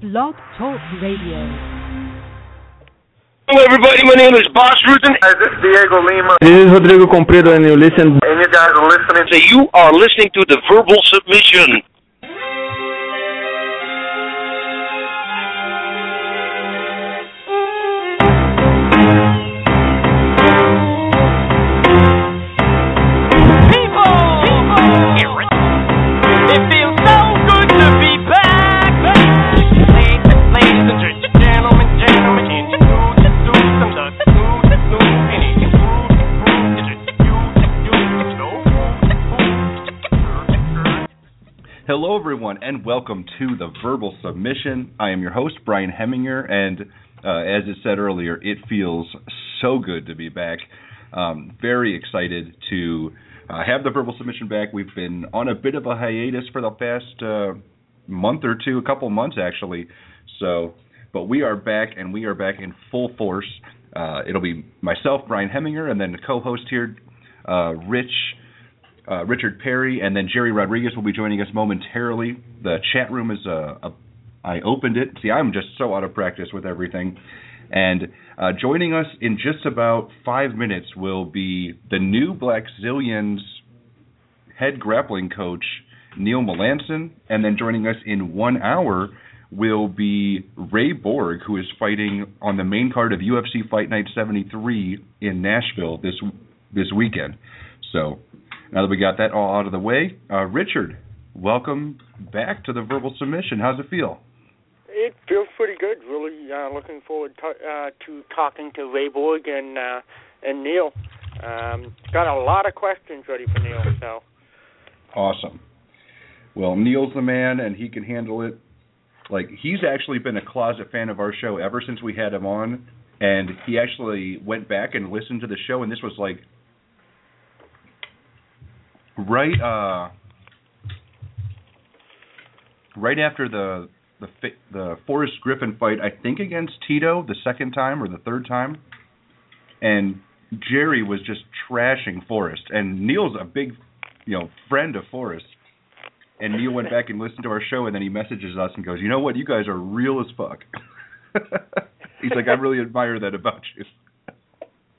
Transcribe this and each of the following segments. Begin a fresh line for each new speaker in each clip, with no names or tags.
Blog Talk Radio.
Hello, everybody. My name is Bas Rutten.
Hi, this is Diego Lima,
This is Rodrigo Comprido, and you listen.
and you guys are listening
So you are listening to the Verbal Submission.
Welcome to the Verbal Submission. I am your host, Brian Hemminger, and uh, as it said earlier, it feels so good to be back. Um, very excited to uh, have the Verbal Submission back. We've been on a bit of a hiatus for the past uh, month or two, a couple months actually. So, but we are back, and we are back in full force. Uh, it'll be myself, Brian Hemminger, and then the co-host here, uh, Rich uh, Richard Perry, and then Gerry Rodriguez will be joining us momentarily. The chat room is uh, I opened it. See, I'm just so out of practice with everything. And uh, joining us in just about five minutes will be the new Black Zillions head grappling coach, Neil Melanson. And then joining us in one hour will be Ray Borg, who is fighting on the main card of UFC Fight Night 73 in Nashville this this weekend. So now that we got that all out of the way, uh, Richard, welcome back to the verbal submission. How's it feel?
It feels pretty good. Really uh, looking forward to, uh, to talking to Ray Borg and uh, and Neil. Um, got a lot of questions ready for Neil. So
Awesome. Well, Neil's the man, and he can handle it. Like he's actually been a closet fan of our show ever since we had him on, and he actually went back and listened to the show, and this was like right uh right after the the the Forrest Griffin fight, I think against Tito the second time or the third time, and Gerry was just trashing Forrest, and Neil's a big you know friend of Forrest, and Neil went back and listened to our show, and then he messages us and goes, you know what, you guys are real as fuck. he's like, I really admire that about you.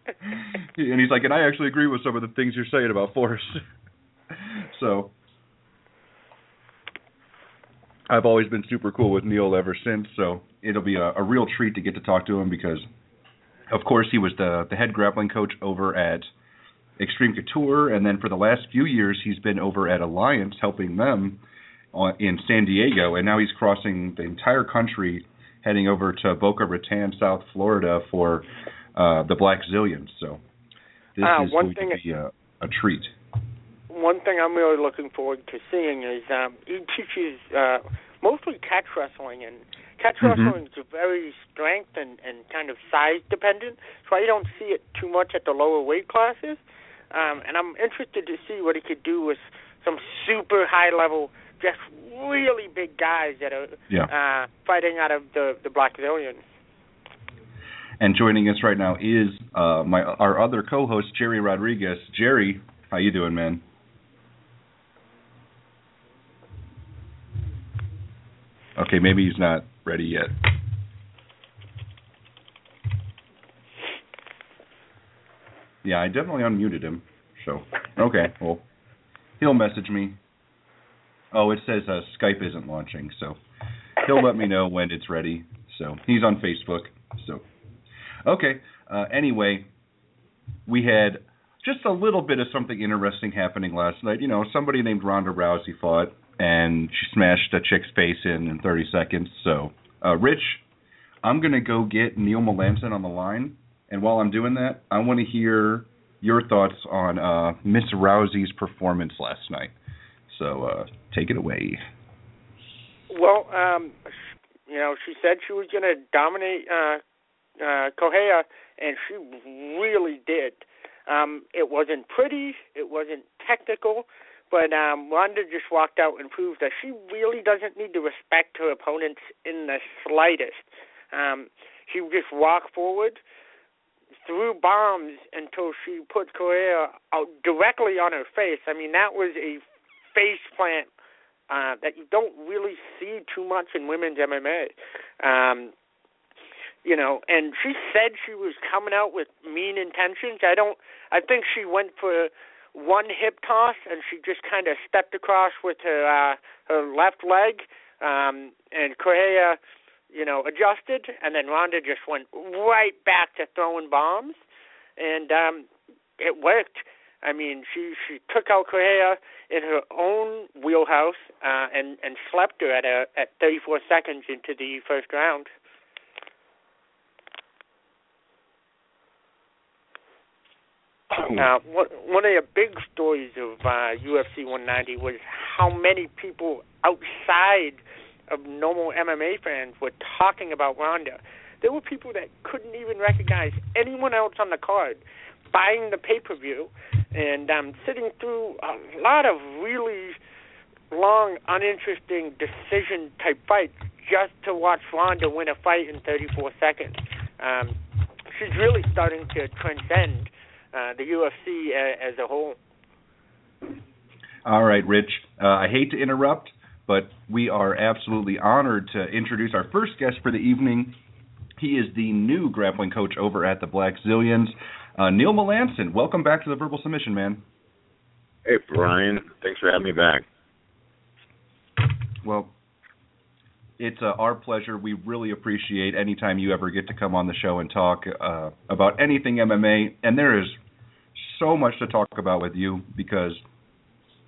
and he's like, and I actually agree with some of the things you're saying about Forrest. So I've always been super cool with Neil ever since, so it'll be a, a real treat to get to talk to him because, of course, he was the the head grappling coach over at Extreme Couture, and then for the last few years, he's been over at Alliance helping them on, in San Diego, and now he's crossing the entire country, heading over to Boca Raton, South Florida, for uh, the Black Zillions. So this
Uh,
is
one
going
thing-
to be a, a treat.
One thing I'm really looking forward to seeing is um, he teaches uh, mostly catch wrestling, and catch
Mhm.
wrestling is very strength and, and kind of size dependent, so I don't see it too much at the lower weight classes. Um, and I'm interested to see what he could do with some super high level, just really big guys that are
Yeah.
uh, fighting out of the the Blackzilians.
And joining us right now is uh, my our other co-host Gerry Rodriguez. Gerry, how you doing, man? Okay, maybe he's not ready yet. Yeah, I definitely unmuted him. So okay, well, he'll message me. Oh, it says uh, Skype isn't launching, so he'll let me know when it's ready. So he's on Facebook. So Okay. Uh, anyway, we had just a little bit of something interesting happening last night. You know, somebody named Ronda Rousey fought, and she smashed a chick's face in in 30 seconds. So, uh, Rich, I'm gonna go get Neil Melanson on the line, and while I'm doing that, I want to hear your thoughts on uh, Miss Rousey's performance last night. So, uh, take it away.
Well, um, you know, she said she was going to dominate uh, uh, and she really did. Um, it wasn't pretty, it wasn't technical, but um, Ronda just walked out and proved that she really doesn't need to respect her opponents in the slightest. Um, she just walk forward, threw bombs until she put Correia out directly on her face. I mean, that was a face plant uh, that you don't really see too much in women's MMA. Um, you know, and she said she was coming out with mean intentions. I don't. I think she went for one hip toss and she just kind of stepped across with her uh, her left leg, um, and Correia, you know, adjusted, and then Ronda just went right back to throwing bombs, and um, it worked. I mean, she she took out Correia in her own wheelhouse uh, and and slept her at a at 34 seconds into the first round. Uh, one one of the big stories of uh, UFC 190 was how many people outside of normal MMA fans were talking about Ronda. There were people that couldn't even recognize anyone else on the card, buying the pay per view, and um, sitting through a lot of really long, uninteresting decision type fights just to watch Ronda win a fight in 34 seconds. Um, she's really starting to transcend uh, the UFC a, as a whole.
All right, Rich. Uh, I hate to interrupt, but we are absolutely honored to introduce our first guest for the evening. He is the new grappling coach over at the Black Zillions, uh, Neil Melanson. Welcome back to the Verbal Submission, man.
Hey, Brian. Thanks for having me back.
Well, it's uh, our pleasure. We really appreciate anytime you ever get to come on the show and talk uh, about anything MMA. And there is so much to talk about with you because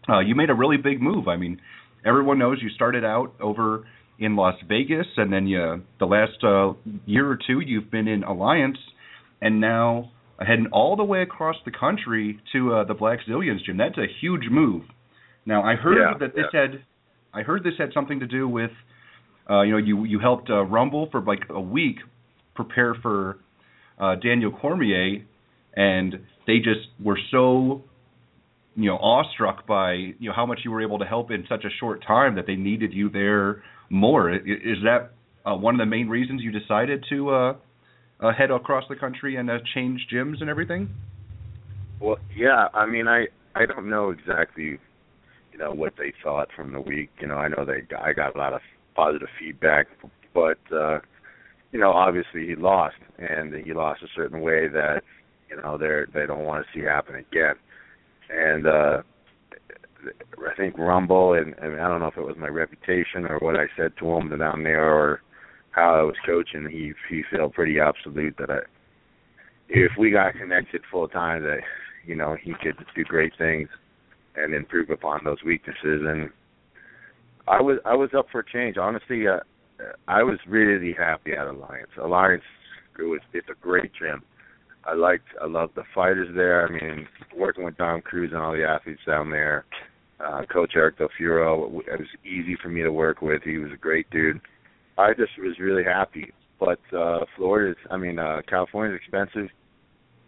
uh, you made a really big move. I mean, everyone knows you started out over in Las Vegas, and then you the last uh, year or two you've been in Alliance, and now heading all the way across the country to uh, the Blackzilians gym. That's a huge move. Now I heard
Yeah,
that this had, I heard this had something to do with, uh, you know, you you helped uh, Rumble for like a week prepare for uh, Daniel Cormier, and they just were so, you know, awestruck by you know how much you were able to help in such a short time that they needed you there more. Is that uh, one of the main reasons you decided to uh, uh, head across the country and uh, change gyms and everything?
Well, yeah. I mean, I I don't know exactly, you know, what they thought from the week. You know, I know they I got a lot of positive feedback, but uh, you know, obviously he lost, and he lost a certain way that you know they're they don't want to see happen again. And uh I think Rumble and, and I don't know if it was my reputation or what I said to him down there or how I was coaching. He he felt pretty absolute that I if we got connected full time that you know he could do great things and improve upon those weaknesses and I was I was up for a change. Honestly uh, I was really happy at Alliance. Alliance it was it's a great gym. I liked I loved the fighters there. I mean working with Dom Cruz and all the athletes down there uh coach Eric Del Fierro it was easy for me to work with. He was a great dude. I just was really happy. But uh Florida's I mean uh California's expensive.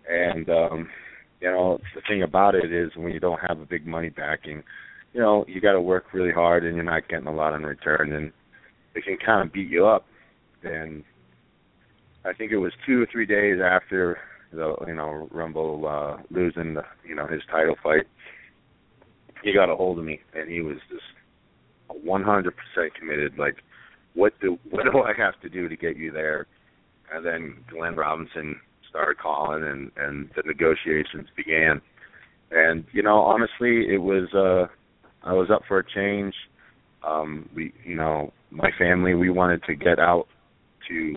And um you know the thing about it is when you don't have a big money backing you know you got to work really hard and you're not getting a lot in return and it can kind of beat you up. And I think it was two or three days after the you know Rumble uh losing the you know his title fight he got a hold of me and he was just 100% committed. Like what do what do I have to do to get you there? And then Glenn Robinson started calling and and the negotiations began. And you know honestly it was uh I was up for a change um we you know my family we wanted to get out to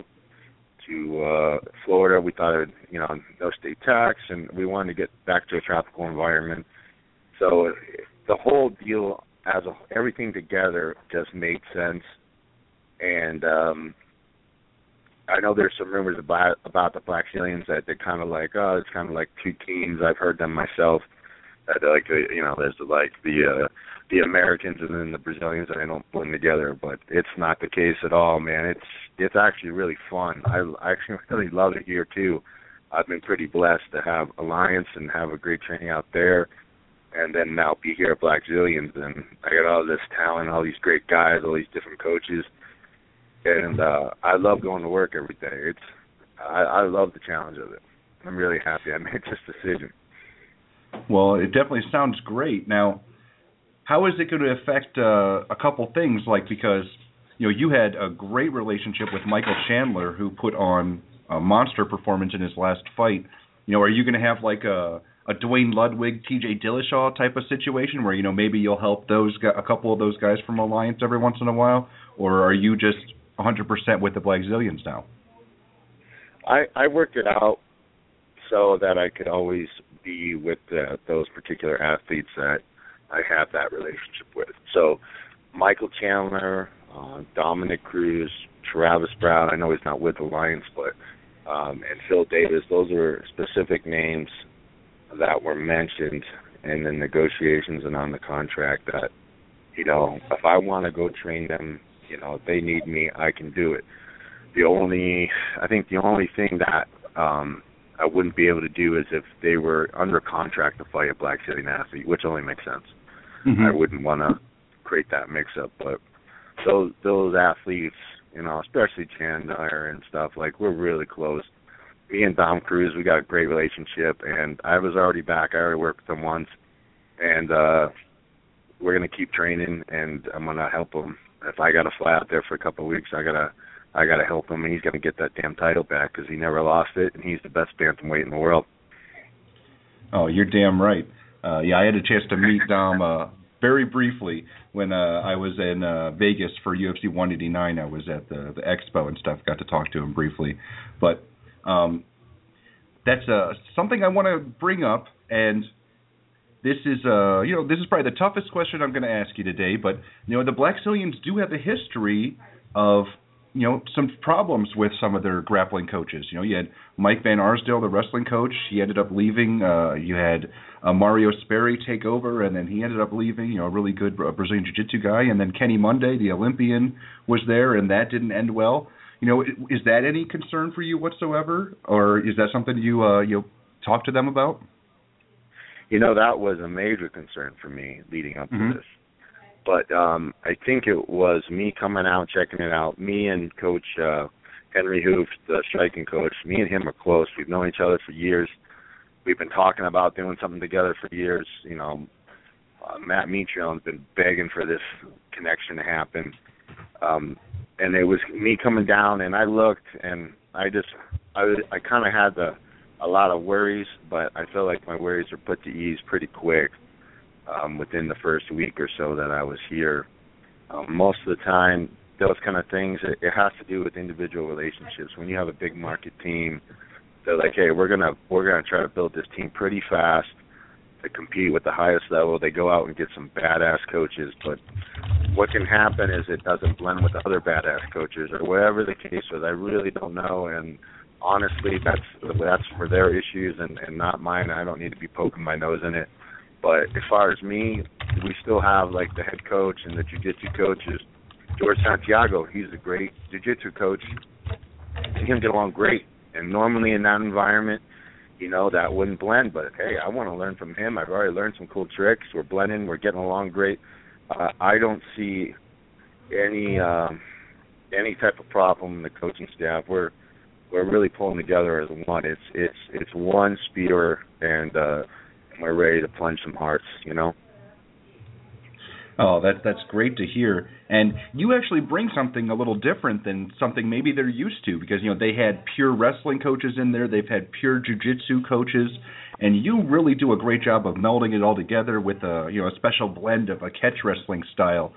to uh Florida we thought it you know no state tax and we wanted to get back to a tropical environment so the whole deal as a everything together just made sense and um I know there's some rumors about about the Black Zillions that they're kind of like, oh, it's kind of like two teams. I've heard them myself. That like, you know, there's like the uh, the Americans and then the Brazilians, and they don't blend together. But it's not the case at all, man. It's it's actually really fun. I, I actually really love it here too. I've been pretty blessed to have Alliance and have a great training out there, and then now be here at Blackzilians, and I got all this talent, all these great guys, all these different coaches and uh I love going to work every day. It's I, I love the challenge of it. I'm really happy I made this decision.
Well, it definitely sounds great. Now, how is it going to affect uh, a couple things? Like because you know you had a great relationship with Michael Chandler, who put on a monster performance in his last fight. You know, are you going to have like a a Duane Ludwig, T.J. Dillashaw type of situation where you know maybe you'll help those a couple of those guys from Alliance every once in a while, or are you just 100% with the Blackzilians now?
I I worked it out so that I could always be with the, those particular athletes that I have that relationship with. So Michael Chandler, uh, Dominick Cruz, Travis Browne. I know he's not with the Lions, but um, and Phil Davis. Those are specific names that were mentioned in the negotiations and on the contract that you know if I want to go train them, you know if they need me, I can do it. The only I think the only thing that um I wouldn't be able to do is if they were under contract to fight a Blackzilian athlete, which only makes sense.
Mm-hmm.
I wouldn't want to create that mix up, but those those athletes, you know, especially Chandler and stuff, like we're really close me and Dom Cruz, we got a great relationship, and I was already back. I already worked with him once, and uh we're gonna keep training, and I'm gonna help him. If I gotta fly out there for a couple of weeks, I gotta I gotta help him, and he's gonna get that damn title back because he never lost it, and he's the best bantamweight in the world.
Oh, you're damn right. Uh, yeah, I had a chance to meet Dom uh, very briefly when uh, I was in uh, Vegas for UFC 189. I was at the the expo and stuff. Got to talk to him briefly, but um, that's uh, something I want to bring up, and this is uh, you know this is probably the toughest question I'm going to ask you today. But you know the Blackzilians do have a history of you know some problems with some of their grappling coaches. You know you had Mike Van Arsdale, the wrestling coach. He ended up leaving. Uh, you had uh, Mario Sperry take over, and then he ended up leaving. You know, a really good uh, Brazilian Jiu-Jitsu guy. And then Kenny Monday, the Olympian, was there, and that didn't end well. You know, is that any concern for you whatsoever, or is that something you uh, you talk to them about?
You know, that was a major concern for me leading up to this. But um I think it was me coming out, checking it out. Me and Coach uh Henry Hooft, the striking coach, me and him are close. We've known each other for years. We've been talking about doing something together for years. You know, uh, Matt Mitrione's been begging for this connection to happen. Um and it was me coming down and I looked and I just I I kind of had the a lot of worries, but I feel like my worries were put to ease pretty quick um, within the first week or so that I was here. Um, most of the time, those kind of things, it, it has to do with individual relationships. When you have a big market team, they're like, hey, we're gonna we're gonna try to build this team pretty fast to compete with the highest level. They go out and get some badass coaches, but what can happen is it doesn't blend with other badass coaches or whatever the case is. I really don't know, and honestly, that's that's for their issues and and not mine. I don't need to be poking my nose in it. But as far as me, we still have like the head coach and the jiu-jitsu coach is George Santiago. He's a great jiu-jitsu coach. And him get along great. And normally in that environment, you know, that wouldn't blend. But hey, I want to learn from him. I've already learned some cool tricks. We're blending. We're getting along great. Uh, I don't see any um, any type of problem in the coaching staff. We're we're really pulling together as one. It's it's it's one spear, and uh, we're ready to plunge some hearts. You know.
Oh, that that's great to hear. And you actually bring something a little different than something maybe they're used to because you know they had pure wrestling coaches in there, they've had pure jujitsu coaches, and you really do a great job of melding it all together with a you know a special blend of a catch wrestling style.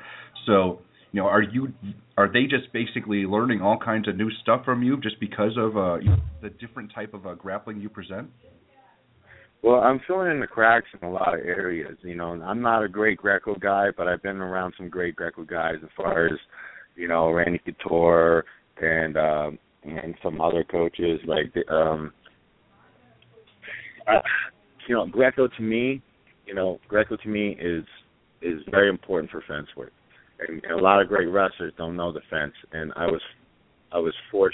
So you know, are you are they just basically learning all kinds of new stuff from you just because of uh, the different type of uh, grappling you present?
Well, I'm filling in the cracks in a lot of areas. You know, I'm not a great Greco guy, but I've been around some great Greco guys as far as, you know, Randy Couture and um and some other coaches like the, um I, you know, Greco to me, you know, Greco to me is is very important for fence work. And, and a lot of great wrestlers don't know the fence and I was I was for,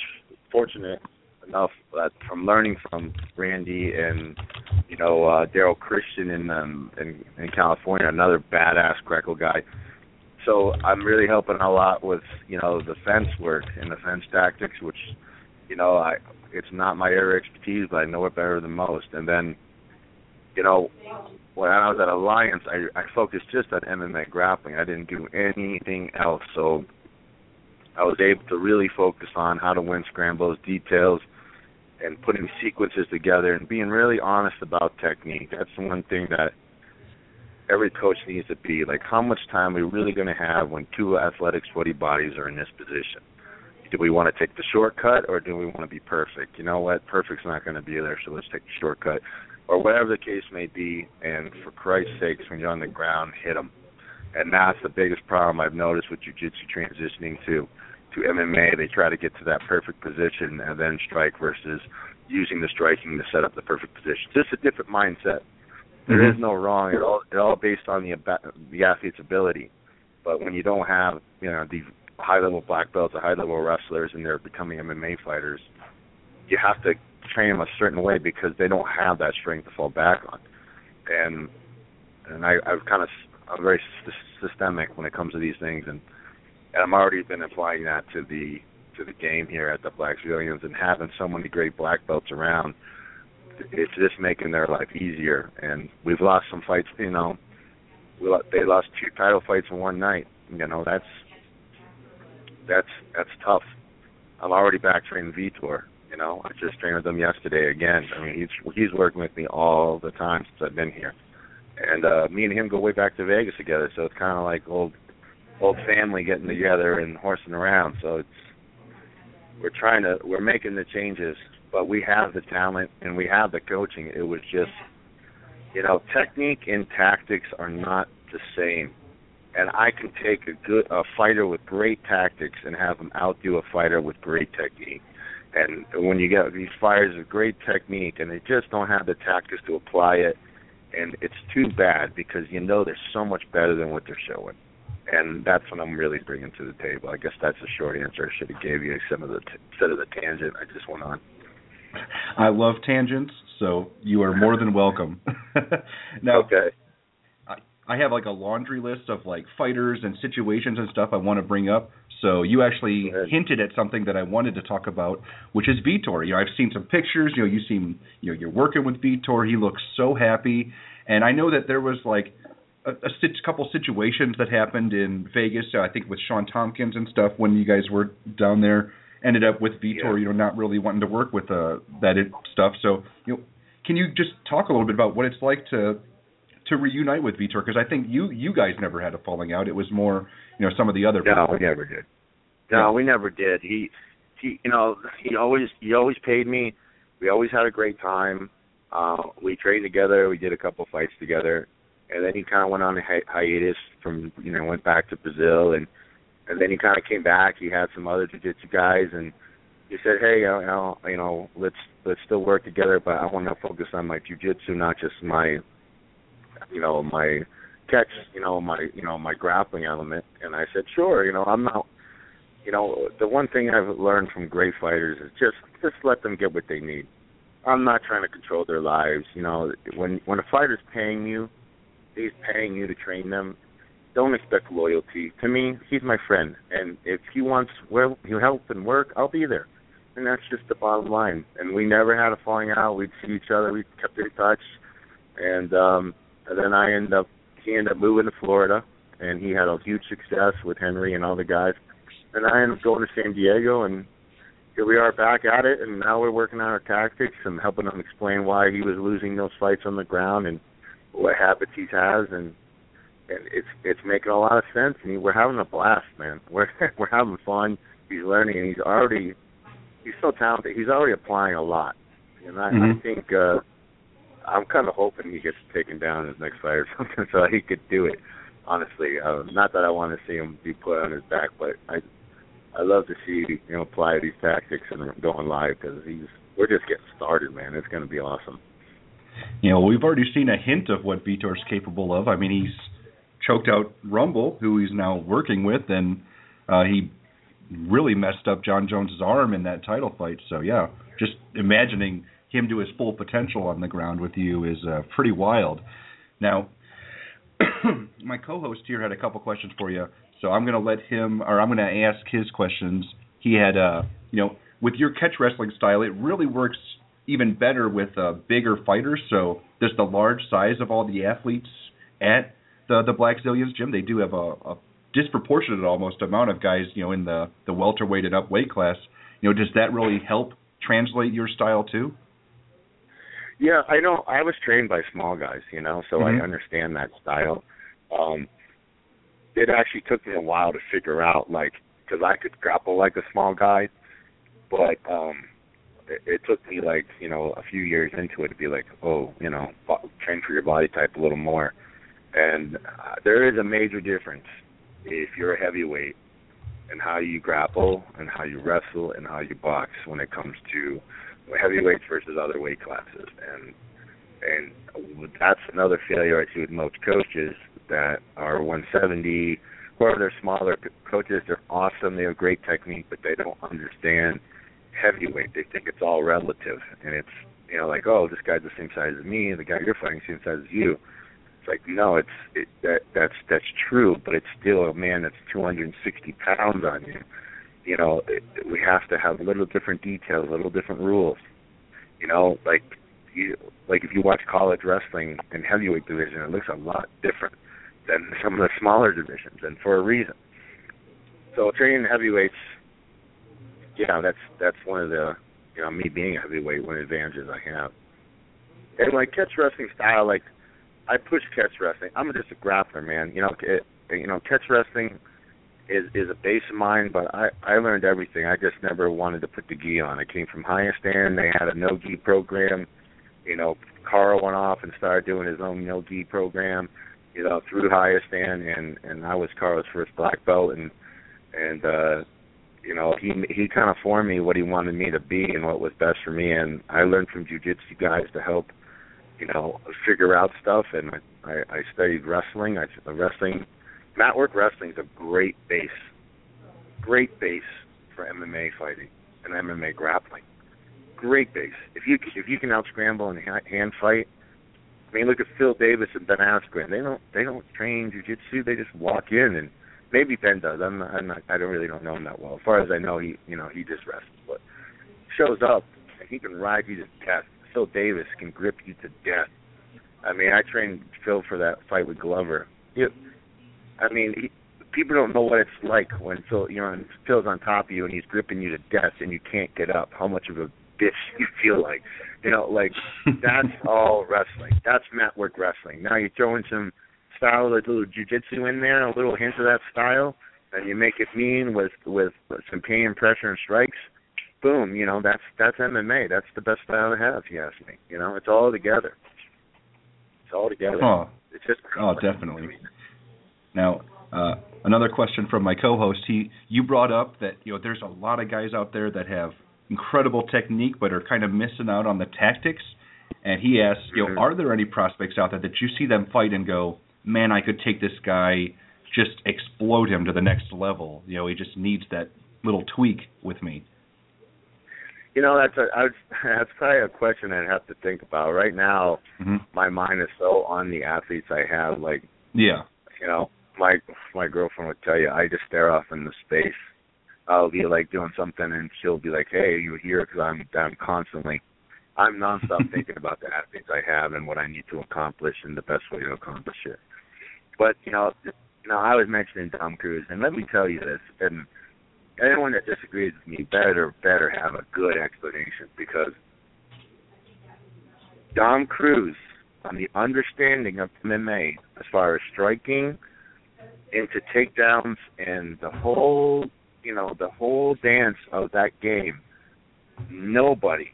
fortunate enough that from learning from Randy and you know uh Daryl Christian in um in, in California, another badass Greco guy. So I'm really helping a lot with you know the fence work and the fence tactics, which you know I it's not my area of expertise, but I know it better than most. And then you know, when I was at Alliance, I I focused just on MMA grappling. I didn't do anything else. So I was able to really focus on how to win scrambles, details, and putting sequences together and being really honest about technique. That's the one thing that every coach needs to be like how much time are we really going to have when two athletic sweaty bodies are in this position? Do we want to take the shortcut or do we want to be perfect? You know what? Perfect's not going to be there so let's take the shortcut. Or whatever the case may be and for christ's sakes when you're on the ground hit them and that's the biggest problem i've noticed with jiu-jitsu transitioning to to mma they try to get to that perfect position and then strike versus using the striking to set up the perfect position just a different mindset there
Mm-hmm.
is no wrong. It all it all based on the the athlete's ability. But when you don't have you know these high level black belts or high level wrestlers and they're becoming MMA fighters, you have to train them a certain way because they don't have that strength to fall back on. And and I I've kind of I'm very sy- systemic when it comes to these things and and I'm already been applying that to the to the game here at the Blackzilians and having so many great black belts around it's just making their life easier. And we've lost some fights. You know, we lo- they lost two title fights in one night. You know, that's that's that's tough. I'm already back training Vitor. You know, I just trained with him yesterday again. I mean, he's he's working with me all the time since I've been here, and uh me and him go way back to Vegas together. So it's kind of like old old family getting together and horsing around. So it's we're trying to we're making the changes but we have the talent and we have the coaching. It was just, you know, technique and tactics are not the same. And I can take a good a fighter with great tactics and have him outdo a fighter with great technique. And when you get these fighters with great technique and they just don't have the tactics to apply it, and it's too bad because you know they're so much better than what they're showing. And that's what I'm really bringing to the table. I guess that's the short answer. I should have gave you some of the t- instead of the tangent I just went on.
I love tangents, so you are more than welcome. now,
okay.
I, I have like a laundry list of like fighters and situations and stuff I want to bring up. So you actually hinted at something that I wanted to talk about, which is Vitor. You know, I've seen some pictures. You know, you seem you know you're working with Vitor. He looks so happy, and I know that there was like a, a couple situations that happened in Vegas. Uh, I think with Shawn Tompkins and stuff when you guys were down there. Ended up with Vitor,
Yeah.
you know, not really wanting to work with uh, that it, stuff. So, you know, can you just talk a little bit about what it's like to to reunite with Vitor? Because I think you you guys never had a falling out. It was more, you know, some of the other.
No, we never did. No, we never did. He he you know, he always he always paid me. We always had a great time. Uh we trained together, we did a couple fights together. And then he kind of went on a hi- hiatus from, you know, went back to Brazil and and then he kind of came back. He had some other jiu-jitsu guys and he said, "Hey, you know, you know, let's let's still work together, but I want to focus on my jiu-jitsu, not just my you know, my catch, you know, my you know, my grappling element." And I said, "Sure, you know, I'm not you know, the one thing I've learned from great fighters is just just let them get what they need. I'm not trying to control their lives. You know, when when a fighter's paying you, he's paying you to train them. Don't expect loyalty. To me, he's my friend, and if he wants well, he'll help and work. I'll be there, and that's just the bottom line. And we never had a falling out. We'd see each other. We kept in touch, and um, and then I end up he ended up moving to Florida, and he had a huge success with Henry and all the guys. And I ended up going to San Diego, and here we are back at it. And now we're working on our tactics and helping him explain why he was losing those fights on the ground and what habits he has, and and it's it's making a lot of sense. And we're having a blast, man. We're we're having fun. He's learning, and he's already he's so talented. He's already applying a lot, and I,
Mhm.
I think uh I'm kind of hoping he gets taken down in his next fight or something, so he could do it. Honestly, uh, not that I want to see him be put on his back, but I I love to see you know apply these tactics and going live because he's we're just getting started, man. It's going to be awesome.
You know, we've already seen a hint of what Vitor's capable of. I mean, he's choked out Rumble, who he's now working with, and uh, he really messed up Jon Jones's arm in that title fight. So yeah, just imagining him to his full potential on the ground with you is uh, pretty wild. Now, my co-host here had a couple questions for you, so I'm going to let him, or I'm going to ask his questions. He had, uh, you know, with your catch wrestling style, it really works even better with uh, bigger fighters. So does the large size of all the athletes at the the Blackzilians gym, they do have a, a disproportionate almost amount of guys, you know, in the the welterweight and up weight class. You know, does that really help translate your style too?
Yeah, I know. I was trained by small guys, you know, so
Mhm.
I understand that style. Um, it actually took me a while to figure out, like, because I could grapple like a small guy, but um, it, took me like, you know, a few years into it to be like, oh, you know, train for your body type a little more. And uh, there is a major difference if you're a heavyweight and how you grapple and how you wrestle and how you box when it comes to heavyweights versus other weight classes and and that's another failure I see with most coaches that are 170 or they're smaller coaches. They're awesome. They have great technique, but they don't understand heavyweight. They think it's all relative, and it's you know like oh this guy's the same size as me, and the guy you're fighting the same size as you. It's like no, it's it, that that's that's true, but it's still a man that's 260 pounds on you. You know, it, we have to have little different details, little different rules. You know, like you like if you watch college wrestling in heavyweight division, it looks a lot different than some of the smaller divisions, and for a reason. So training heavyweights, yeah, that's that's one of the you know me being a heavyweight, one of the advantages I have. And like catch wrestling style, like I push catch wrestling. I'm just a grappler, man. You know, it, you know, catch wrestling is is a base of mine, but I I learned everything. I just never wanted to put the gi on. I came from Hayastan. They had a no gi program. You know, Carl went off and started doing his own no gi program. You know, through Hayastan, and and I was Carl's first black belt, and and uh you know he he kind of formed me what he wanted me to be and what was best for me, and I learned from jujitsu guys to help you know figure out stuff, and I I, I studied wrestling. I wrestling mat work wrestling is a great base, great base for MMA fighting and MMA grappling. Great base. If you if you can out scramble and hand fight, I mean, look at Phil Davis and Ben Askren. They don't they don't train jujitsu. They just walk in and maybe Ben does. I'm not, I'm not I don't really don't know him that well. As far as I know, he you know he just wrestles, but shows up and he can ride you to death. Phil Davis can grip you to death. I mean, I trained Phil for that fight with Glover. He, I mean, he, people don't know what it's like when Phil, you know, and Phil's on top of you and he's gripping you to death and you can't get up. How much of a bitch you feel like, you know, like that's all wrestling. That's mat work wrestling. Now you're throwing some style, a little jujitsu in there, a little hint of that style, and you make it mean with with some pain and pressure and strikes. Boom, you know that's that's MMA. That's the best style to have, if you ask me. You know, it's all together. It's all together.
Oh,
It's just
oh, definitely. Now, uh, another question from my co-host. He, you brought up that you know there's a lot of guys out there that have incredible technique, but are kind of missing out on the tactics. And he asked, you know,
Mhm.
are there any prospects out there that you see them fight and go, man, I could take this guy, just explode him to the next level. You know, he just needs that little tweak with me.
You know, that's a I would, that's probably a question I'd have to think about. Right now,
hmm
my mind is so on the athletes I have. Like,
Yeah.
you know, my my girlfriend would tell you, I just stare off into space. I'll be like doing something, and she'll be like, "Hey, you here?" Because I'm I'm constantly, I'm nonstop thinking about the athletes I have and what I need to accomplish and the best way to accomplish it. But you know, you know, I was mentioning Dom Cruz, and let me tell you this, and anyone that disagrees with me better better have a good explanation because Dom Cruz on the understanding of MMA as far as striking into takedowns and the whole you know, the whole dance of that game, nobody,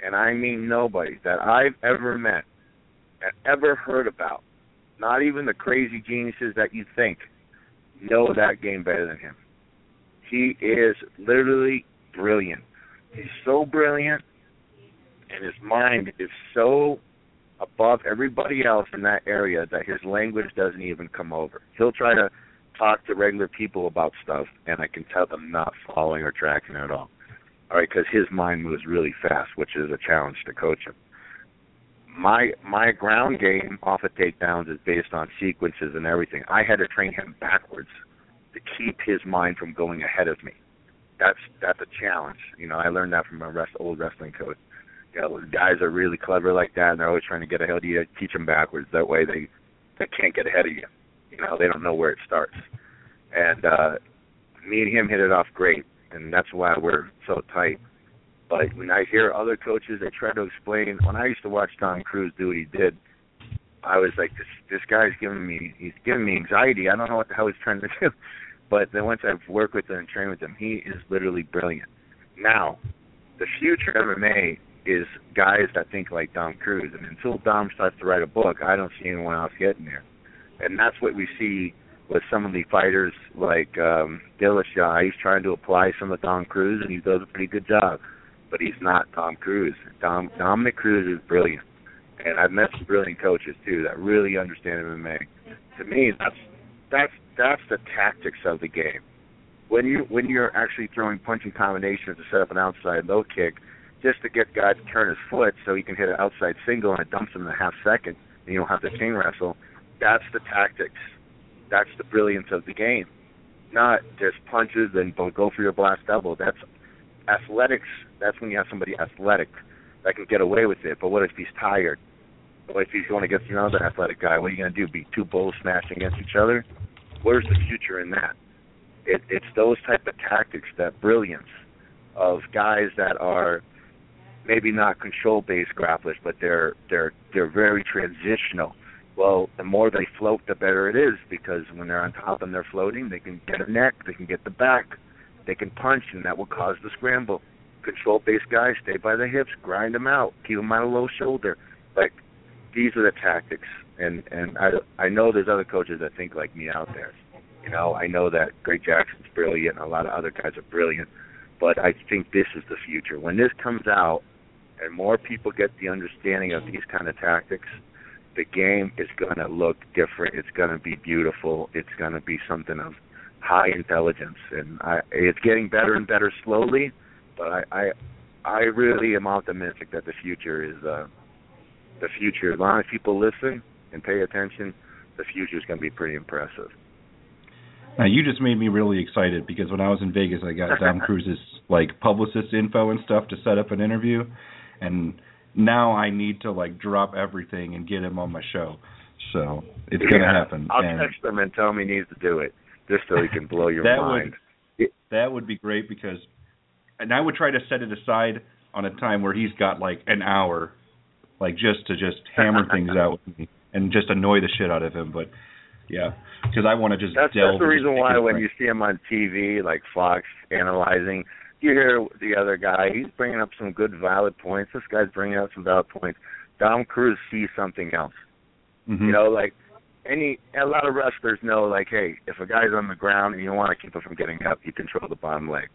and I mean nobody that I've ever met and ever heard about, not even the crazy geniuses that you think, know that game better than him. He is literally brilliant. He's so brilliant, and his mind is so above everybody else in that area that his language doesn't even come over. He'll try to talk to regular people about stuff, and I can tell them not following or tracking at all. All right, because his mind moves really fast, which is a challenge to coach him. My my ground game off of takedowns is based on sequences and everything. I had to train him backwards to keep his mind from going ahead of me. That's that's a challenge. You know, I learned that from a rest, old wrestling coach. You know, guys are really clever like that, and they're always trying to get ahead of you. Teach them backwards. That way, they they can't get ahead of you. You know, they don't know where it starts. And uh, me and him hit it off great, and that's why we're so tight. But when I hear other coaches that try to explain, when I used to watch Dom Cruz do what he did, I was like, this this guy's giving me he's giving me anxiety. I don't know what the hell he's trying to do. But then once I've worked with him and trained with him, he is literally brilliant. Now, the future of MMA is guys that think like Dom Cruz, and until Dom starts to write a book, I don't see anyone else getting there. And that's what we see with some of the fighters like um Dillashaw. He's trying to apply some of Dom Cruz, and he does a pretty good job. But he's not Dom Cruz. Dom Dominic Cruz is brilliant, and I've met some brilliant coaches too that really understand MMA. To me, that's that's that's the tactics of the game. When you when you're actually throwing punching combinations to set up an outside low kick, just to get guy to turn his foot so he can hit an outside single and it dumps him in a half second, and you don't have to chain wrestle. That's the tactics. That's the brilliance of the game. Not just punches and go for your blast double. That's athletics. That's when you have somebody athletic that can get away with it. But what if he's tired? What if he's going against another athletic guy? What are you going to do? Be two bulls smashing against each other? Where's the future in that? It, it's those type of tactics, that brilliance of guys that are maybe not control based grapplers, but they're they're they're very transitional. Well, the more they float, the better it is because when they're on top and they're floating, they can get a neck, they can get the back, they can punch, and that will cause the scramble. Control based guys stay by the hips, grind them out, keep them on a low shoulder. Like these are the tactics, and and I I know there's other coaches that think like me out there. You know, I know that Greg Jackson's brilliant, and a lot of other guys are brilliant, but I think this is the future. When this comes out, and more people get the understanding of these kind of tactics, the game is going to look different. It's going to be beautiful. It's going to be something of high intelligence, and I, it's getting better and better slowly. But I, I, I really am optimistic that the future is uh, the future. As long as people listen and pay attention, the future is going to be pretty impressive.
Now you just made me really excited because when I was in Vegas, I got Dom Cruz's like publicist info and stuff to set up an interview, and now I need to like drop everything and get him on my show. So it's
yeah,
gonna happen.
I'll
and
text him and tell him he needs to do it, just so he can blow your
that
mind.
would that would be great because, and I would try to set it aside on a time where he's got like an hour, like just to just hammer things out with me and just annoy the shit out of him. But yeah, because I want to just
That's
delve
that's the reason why when you see him on TV, like Fox, analyzing, you hear the other guy. He's bringing up some good, valid points. This guy's bringing up some valid points. Dom Cruz sees something else.
Mhm.
You know, like any a lot of wrestlers know, like, hey, if a guy's on the ground and you want to keep him from getting up, you control the bottom leg.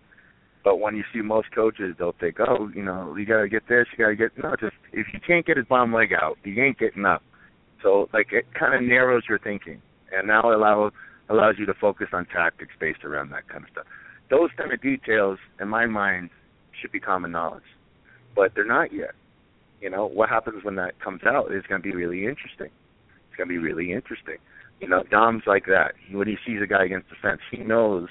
But when you see most coaches, they'll think, oh, you know, you gotta get this, you gotta get no. Just if you can't get his bottom leg out, you ain't getting up. So like it kind of narrows your thinking, and now allows allows you to focus on tactics based around that kind of stuff. Those kind of details, in my mind, should be common knowledge, but they're not yet. You know, what happens when that comes out is going to be really interesting. It's going to be really interesting. You know, Dom's like that. When he sees a guy against the fence, he knows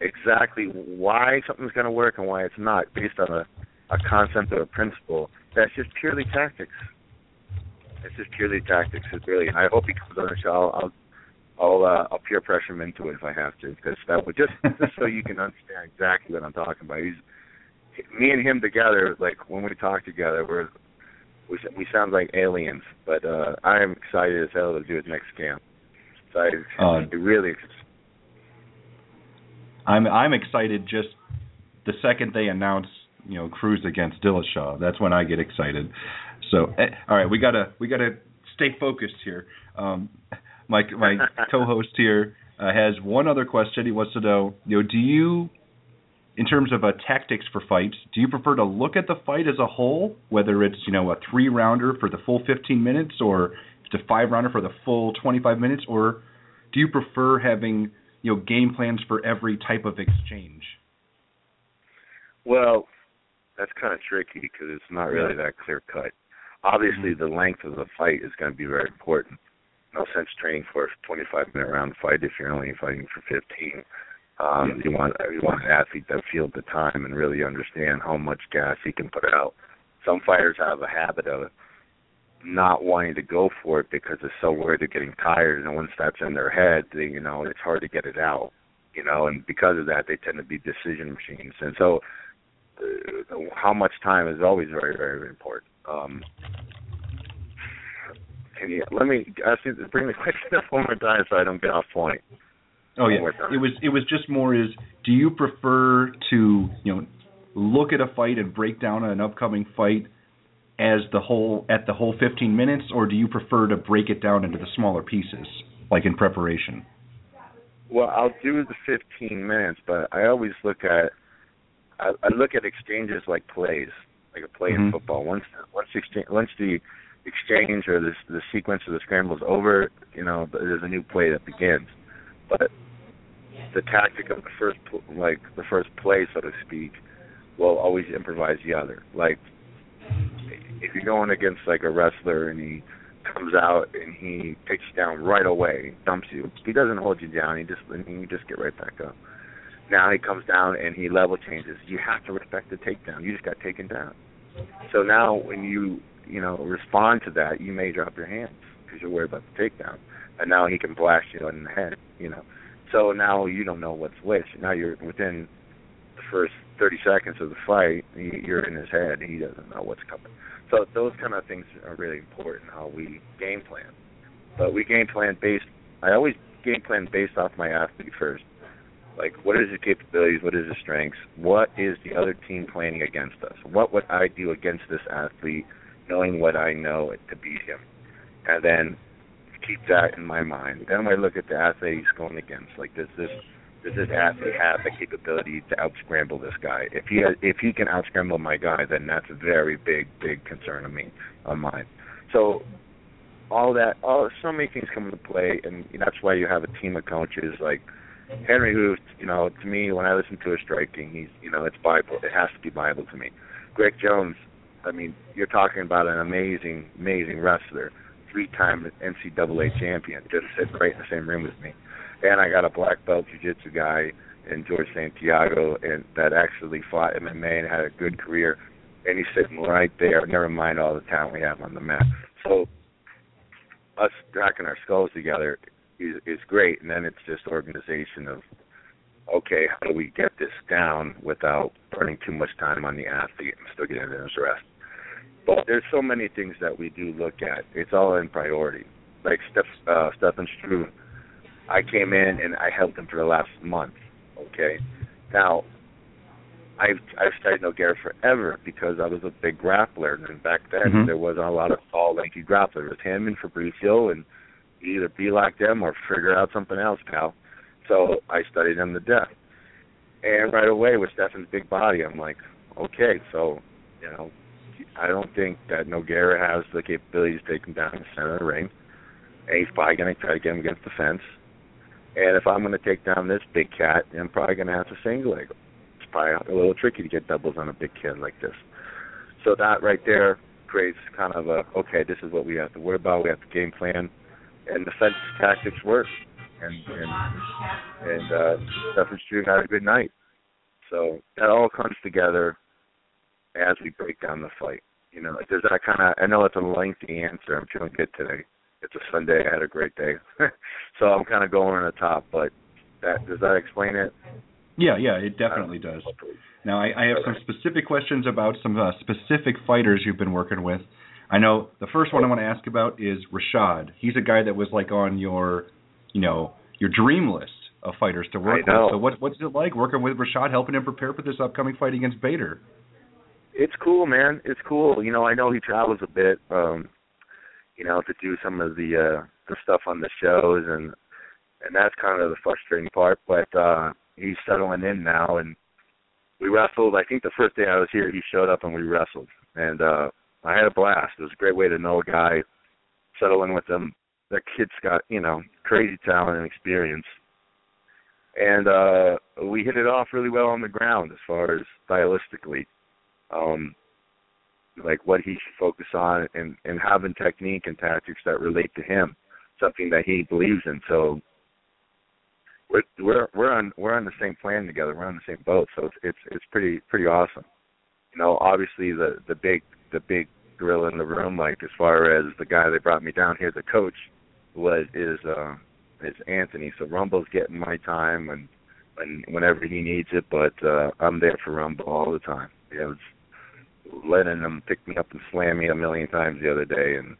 exactly why something's going to work and why it's not, based on a, a concept or a principle that's just purely tactics. It's just purely tactics. It's brilliant. I hope he comes on the show. I'll I'll uh, I'll peer pressure him into it if I have to, because that would just just so you can understand exactly what I'm talking about. He's me and him together. Like when we talk together, we're we we sound like aliens. But uh I am excited as hell to do his next camp. Excited,
Uh,
really.
I'm I'm excited just the second they announce you know Cruz against Dillashaw. That's when I get excited. So eh, all right, we gotta we gotta stay focused here. Um, my my co-host here uh, has one other question. He wants to know, you know, do you, in terms of uh, tactics for fights, do you prefer to look at the fight as a whole, whether it's you know a three rounder for the full 15 minutes or it's a five rounder for the full 25 minutes, or do you prefer having you know game plans for every type of exchange?
Well, that's kind of tricky because it's not really that clear cut. Obviously, the length of the fight is going to be very important. No sense training for a 25 minute round fight if you're only fighting for 15. Um, You want you want an athlete that feels the time and really understand how much gas he can put out. some fighters have a habit of not wanting to go for it because they're so worried they're getting tired, and once that's in their head, they, you know, it's hard to get it out. You know, and because of that, they tend to be decision machines. And so, uh, how much time is always very, very, very important. Um, can you let me ask you bring the question up one more time so I don't get off point?
Oh yeah,
One more time.
it was it was just more is do you prefer to you know look at a fight and break down an upcoming fight as the whole at the whole 15 minutes, or do you prefer to break it down into the smaller pieces like in preparation?
Well, I'll do the 15 minutes, but I always look at I, I look at exchanges like plays, like a play in
Mhm.
football. Once once the exchange, once the exchange or the the sequence of the scramble is over, you know, there's a new play that begins. But the tactic of the first like the first play, so to speak, will always improvise the other. Like if you're going against like a wrestler and he comes out and he takes you down right away, dumps you. He doesn't hold you down. He just you just get right back up. Now he comes down and he level changes. You have to respect the takedown. You just got taken down. So now when you you know respond to that, you may drop your hands because you're worried about the takedown. And now he can blast you in the head. You know. So now you don't know what's which. Now you're within the first 30 seconds of the fight, you're in his head. He doesn't know what's coming. So those kind of things are really important how we game plan. But we game plan based. I always game plan based off my athlete first. Like, what is his capabilities? What is his strengths? What is the other team planning against us? What would I do against this athlete, knowing what I know to beat him? And then keep that in my mind. Then I look at the athlete he's going against. Like, does this does this athlete have the capability to out scramble this guy? If he has, if he can out scramble my guy, then that's a very big big concern of me of mine. So all that all so many things come into play, and that's why you have a team of coaches like Henri, who you know to me when I listen to his striking, he's you know it's Bible. It has to be Bible to me. Greg Jones, I mean you're talking about an amazing amazing wrestler, three time NCAA champion, just sitting right in the same room with me and I got a black belt jiu-jitsu guy in George Santiago, and that actually fought MMA and had a good career, and he's sitting right there. Never mind all the talent we have on the mat. So us cracking our skulls together is, is great, and then it's just organization of okay, how do we get this down without burning too much time on the athlete and still getting his rest? There's so many things that we do look at. It's all in priority. Like Steph, uh, Stefan Struve, I came in and I helped him for the last month. Okay, now I've I've studied Nogueira forever because I was a big grappler, and back then
Mhm.
there wasn't a lot of tall, lanky grapplers. It was him and Fabricio, and either be like them or figure out something else, pal. So I studied him to death, and right away with Stefan's big body, I'm like, okay, so you know, I don't think that Nogueira has the capability to take him down in the center of the ring, and he's probably going to try to get him against the fence. And if I'm going to take down this big cat, I'm probably going to have to single leg. It's probably a little tricky to get doubles on a big kid like this. So that right there creates kind of a okay, this is what we have to worry about. We have to game plan, and defense tactics work. And and and uh, Struve had a good night. So that all comes together as we break down the fight. You know, does that kind of? I know it's a lengthy answer. I'm feeling good today. It's a Sunday. I had a great day, so I'm kind of going on the top. But that does that explain it?
Yeah, yeah, it definitely does. Now, I, I have some specific questions about some uh, specific fighters you've been working with. I know the first one I want to ask about is Rashad. He's a guy that was like on your, you know, your dream list of fighters to work with. So, what what's it like working with Rashad, helping him prepare for this upcoming fight against Bader?
It's cool, man. It's cool. You know, I know he travels a bit, um, you know, to do some of the uh the stuff on the shows and and that's kind of the frustrating part, but uh he's settling in now and we wrestled I think the first day I was here he showed up and we wrestled. And uh I had a blast. It was a great way to know a guy, settle in with him. That kid's got, you know, crazy talent and experience. And uh we hit it off really well on the ground as far as stylistically um, like what he should focus on and, and having technique and tactics that relate to him, something that he believes in. So we're we're we're on we're on the same plan together. We're on the same boat. So it's it's it's pretty pretty awesome. you know, obviously the the big the big gorilla in the room, like as far as the guy that brought me down here, the coach, was is uh is Anthony. So Rumble's getting my time and when whenever he needs it, but uh I'm there for Rumble all the time. Yeah, was letting him pick me up and slam me a million times the other day and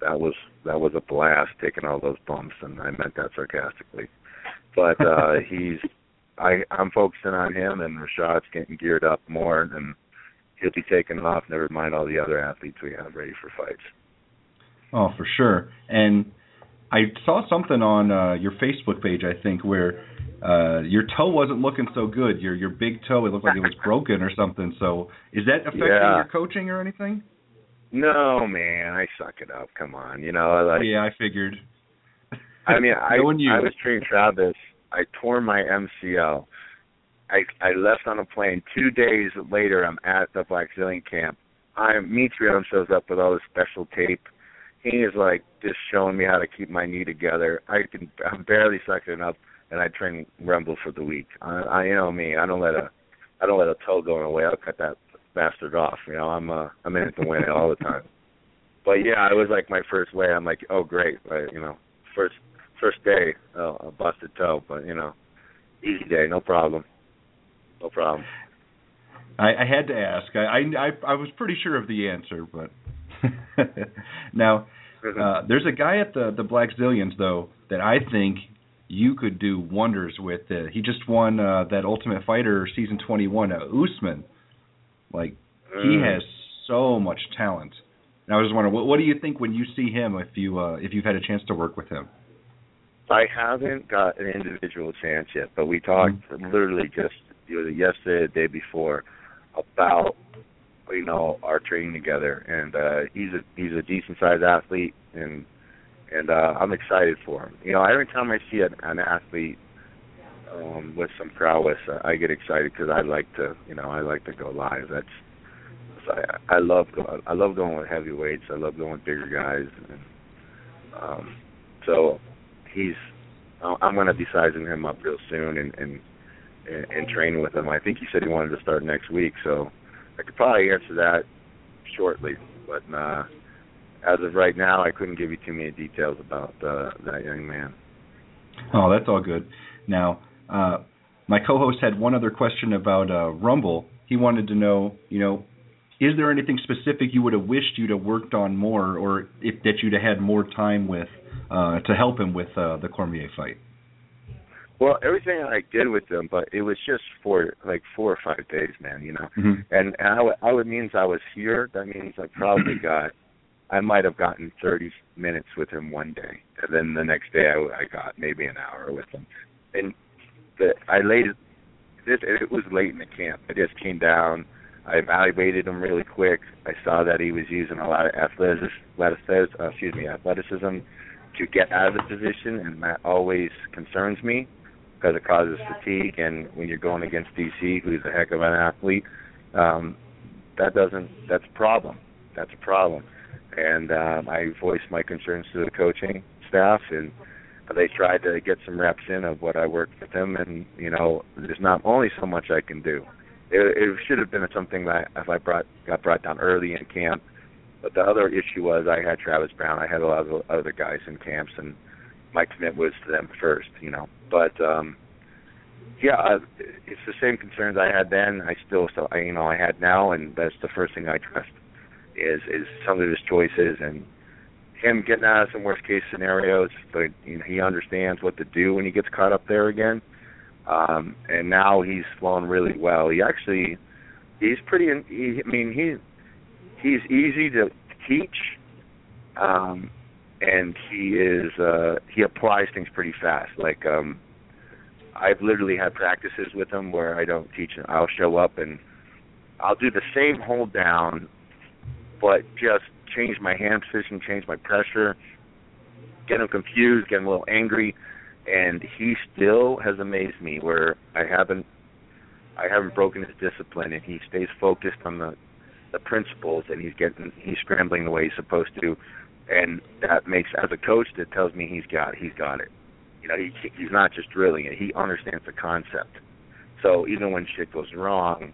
that was that was a blast taking all those bumps and I meant that sarcastically. But uh he's I I'm focusing on him and Rashad's getting geared up more and he'll be taking off, never mind all the other athletes we have ready for fights.
Oh, for sure. And I saw something on uh, your Facebook page, I think, where uh, your toe wasn't looking so good. Your your big toe, it looked like it was broken or something. So, is that affecting
Yeah.
your coaching or anything?
No, man, I suck it up. Come on, you know, like
yeah, I figured.
I mean, I. I was training Travis. I tore my MCL. I I left on a plane. Two days later, I'm at the Blackzilian camp. I Mitrione shows up with all this special tape. He is like just showing me how to keep my knee together. I can I'm barely sucking up, and I train Rumble for the week. I, I you know me. I don't let a I don't let a toe go away. I'll cut that bastard off. You know, I'm uh I'm in it to win it all the time. But yeah, it was like my first way. I'm like, oh great, but you know, first first day, oh, a busted toe, but you know, easy day, no problem, no problem.
I, I had to ask. I I I was pretty sure of the answer, but now uh, there's a guy at the the Blackzilians though that I think you could do wonders with. Uh, he just won uh, that Ultimate Fighter season 21. Uh, Usman, like he
Mm.
has so much talent. And I was just wondering, what, what do you think when you see him? If you uh, if you've had a chance to work with him?
I haven't got an individual chance yet, but we talked literally just yesterday, the day before, about you know our training together, and uh he's a he's a decent sized athlete, and and uh I'm excited for him. You know, every time I see an, an athlete um with some prowess, I, get excited because I like to you know I like to go live. That's I, I love go- I love going with heavyweights. I love going with bigger guys, and um so he's I'm going to be sizing him up real soon and and and, and training with him. I think he said he wanted to start next week, so I could probably answer that shortly. But uh, as of right now, I couldn't give you too many details about uh, that young man.
Oh, that's all good. Now, uh, my co-host had one other question about uh, Rumble. He wanted to know, you know, is there anything specific you would have wished you'd have worked on more, or if that you'd have had more time with uh, to help him with uh, the Cormier fight?
Well, everything I did with them, but it was just for like four or five days, man. You know,
Mm-hmm.
and and I, I would means I was here. That means I probably got, I might have gotten 30 minutes with him one day, and then the next day I, I got maybe an hour with him. And the I laid it. It, it was late in the camp. I just came down. I evaluated him really quick. I saw that he was using a lot of athleticism, athleticism uh, excuse me, athleticism to get out of the position, and that always concerns me because it causes fatigue. And when you're going against DC, who's a heck of an athlete, um, that doesn't. That's a problem. That's a problem. And um, I voiced my concerns to the coaching staff, and they tried to get some reps in of what I worked with him. And you know, there's not only so much I can do. It, it should have been something that if I brought got brought down early in camp. But the other issue was I had Travis Browne. I had a lot of other guys in camps, and my commit was to them first. You know, but um, yeah, it's the same concerns I had then. I still, I, you know, I had now, and that's the first thing I trust is is some of his choices and him getting out of some worst case scenarios, but you know, he understands what to do when he gets caught up there again. Um, and now he's flowing really well. He actually, he's pretty. He, I mean, he he's easy to teach, um, and he is uh, he applies things pretty fast. Like um, I've literally had practices with him where I don't teach him. I'll show up and I'll do the same hold down, but just change my hand position, change my pressure, get him confused, get him a little angry, and he still has amazed me where I haven't I haven't broken his discipline and he stays focused on the the principles and he's getting he's scrambling the way he's supposed to and that makes as a coach that tells me he's got he's got it. You know, he he's not just drilling it, he understands the concept. So even when shit goes wrong,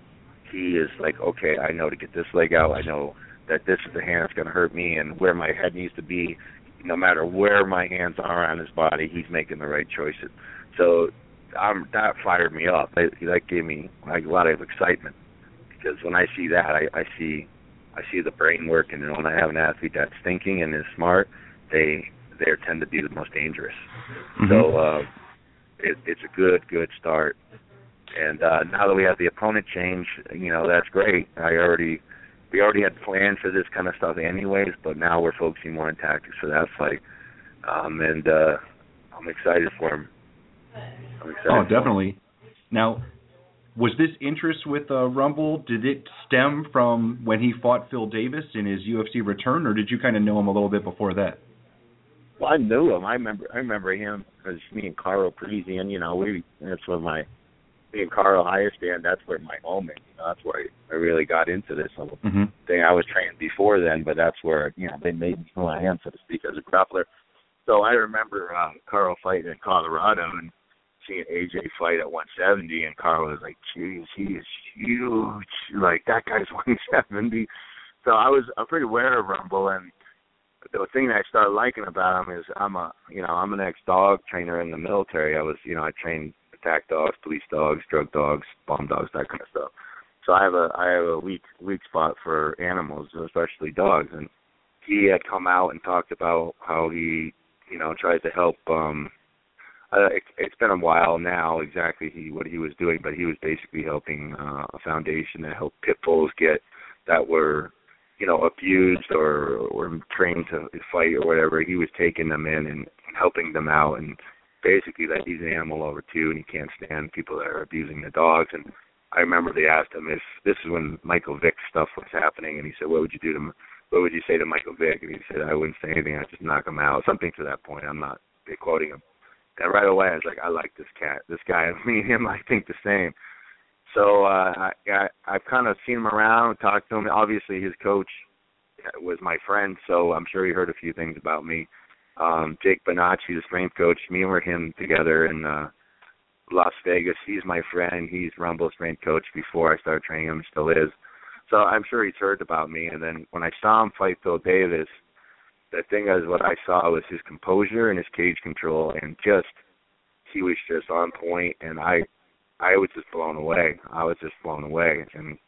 he is like, okay, I know to get this leg out. I know that this is the hand that's going to hurt me, and where my head needs to be. No matter where my hands are on his body, he's making the right choices. So um, that fired me up. That, that gave me like a lot of excitement because when I see that, I, I see I see the brain working, and when I have an athlete that's thinking and is smart, they they tend to be the most dangerous.
Mhm.
So uh, it, it's a good good start. And uh, now that we have the opponent change, you know that's great. I already we already had planned for this kind of stuff anyways, but now we're focusing more on tactics for that fight. Um, and uh, I'm excited for him. I'm excited.
Oh, definitely. Now, was this interest with uh, Rumble? Did it stem from when he fought Phil Davis in his UFC return, or did you kind of know him a little bit before that?
Well, I knew him. I remember. I remember him because me and Carl Parisian. You know, we that's where my me and Carl Hiestand. That's where my home is. You know, that's where I, I really got into this whole
Mm-hmm.
thing. I was trained before then, but that's where you know they made me who I am, so to speak, as a grappler. So I remember uh, Carl fighting in Colorado and seeing AJ fight at 170, and Carl was like, "Jeez, he is huge! Like that guy's 170." So I was I'm pretty aware of Rumble, and the thing that I started liking about him is I'm a you know I'm an ex dog trainer in the military. I was you know I trained attack dogs, police dogs, drug dogs, bomb dogs, that kind of stuff. So I have a I have a weak weak spot for animals, especially dogs. And he had come out and talked about how he you know tries to help. um uh, it, it's been a while now exactly he what he was doing, but he was basically helping uh, a foundation to help pit bulls get that were you know abused or or trained to fight or whatever. He was taking them in and helping them out and basically that he's an animal lover too and he can't stand people that are abusing the dogs. And I remember they asked him if this is when Michael Vick stuff was happening and he said what would you do to what would you say to Michael Vick? And he said I wouldn't say anything I'd just knock him out something to that point. I'm not quoting him and right away I was like I like this cat this guy me and him I think the same so uh I, I I've kind of seen him around talked to him obviously his coach was my friend so I'm sure he heard a few things about me um Jake Bonacci, the strength coach, me and we're him together in uh Las Vegas. He's my friend. He's Rumble's strength coach before I started training him, still is. So I'm sure he's heard about me and then when I saw him fight Phil Davis, the thing is what I saw was his composure and his cage control and just he was just on point and I I was just blown away. I was just blown away and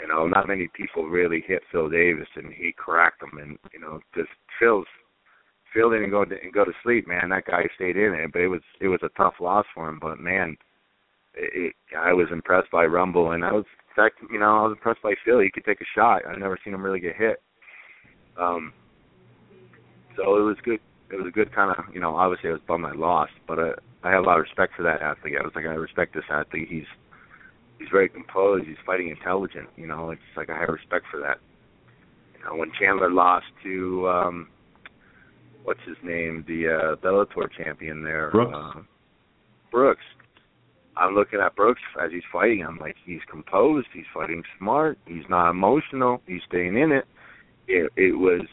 you know, not many people really hit Phil Davis and he cracked them and you know, just Phil's Phil didn't go to, go to sleep, man. That guy stayed in it, but it was it was a tough loss for him. But man, it, it, I was impressed by Rumble, and I was in fact, you know, I was impressed by Phil. He could take a shot. I've never seen him really get hit. Um, so it was good. It was a good kind of, you know, obviously I was bummed I lost, but uh, I have a lot of respect for that athlete. I was like, I respect this athlete. He's he's very composed. He's fighting intelligent. You know, it's like I have respect for that. You know, when Chandler lost to um what's his name, the uh Bellator champion there,
Brooks.
Uh, Brooks. I'm looking at Brooks as he's fighting. I'm like, he's composed. He's fighting smart. He's not emotional. He's staying in it. It, it was.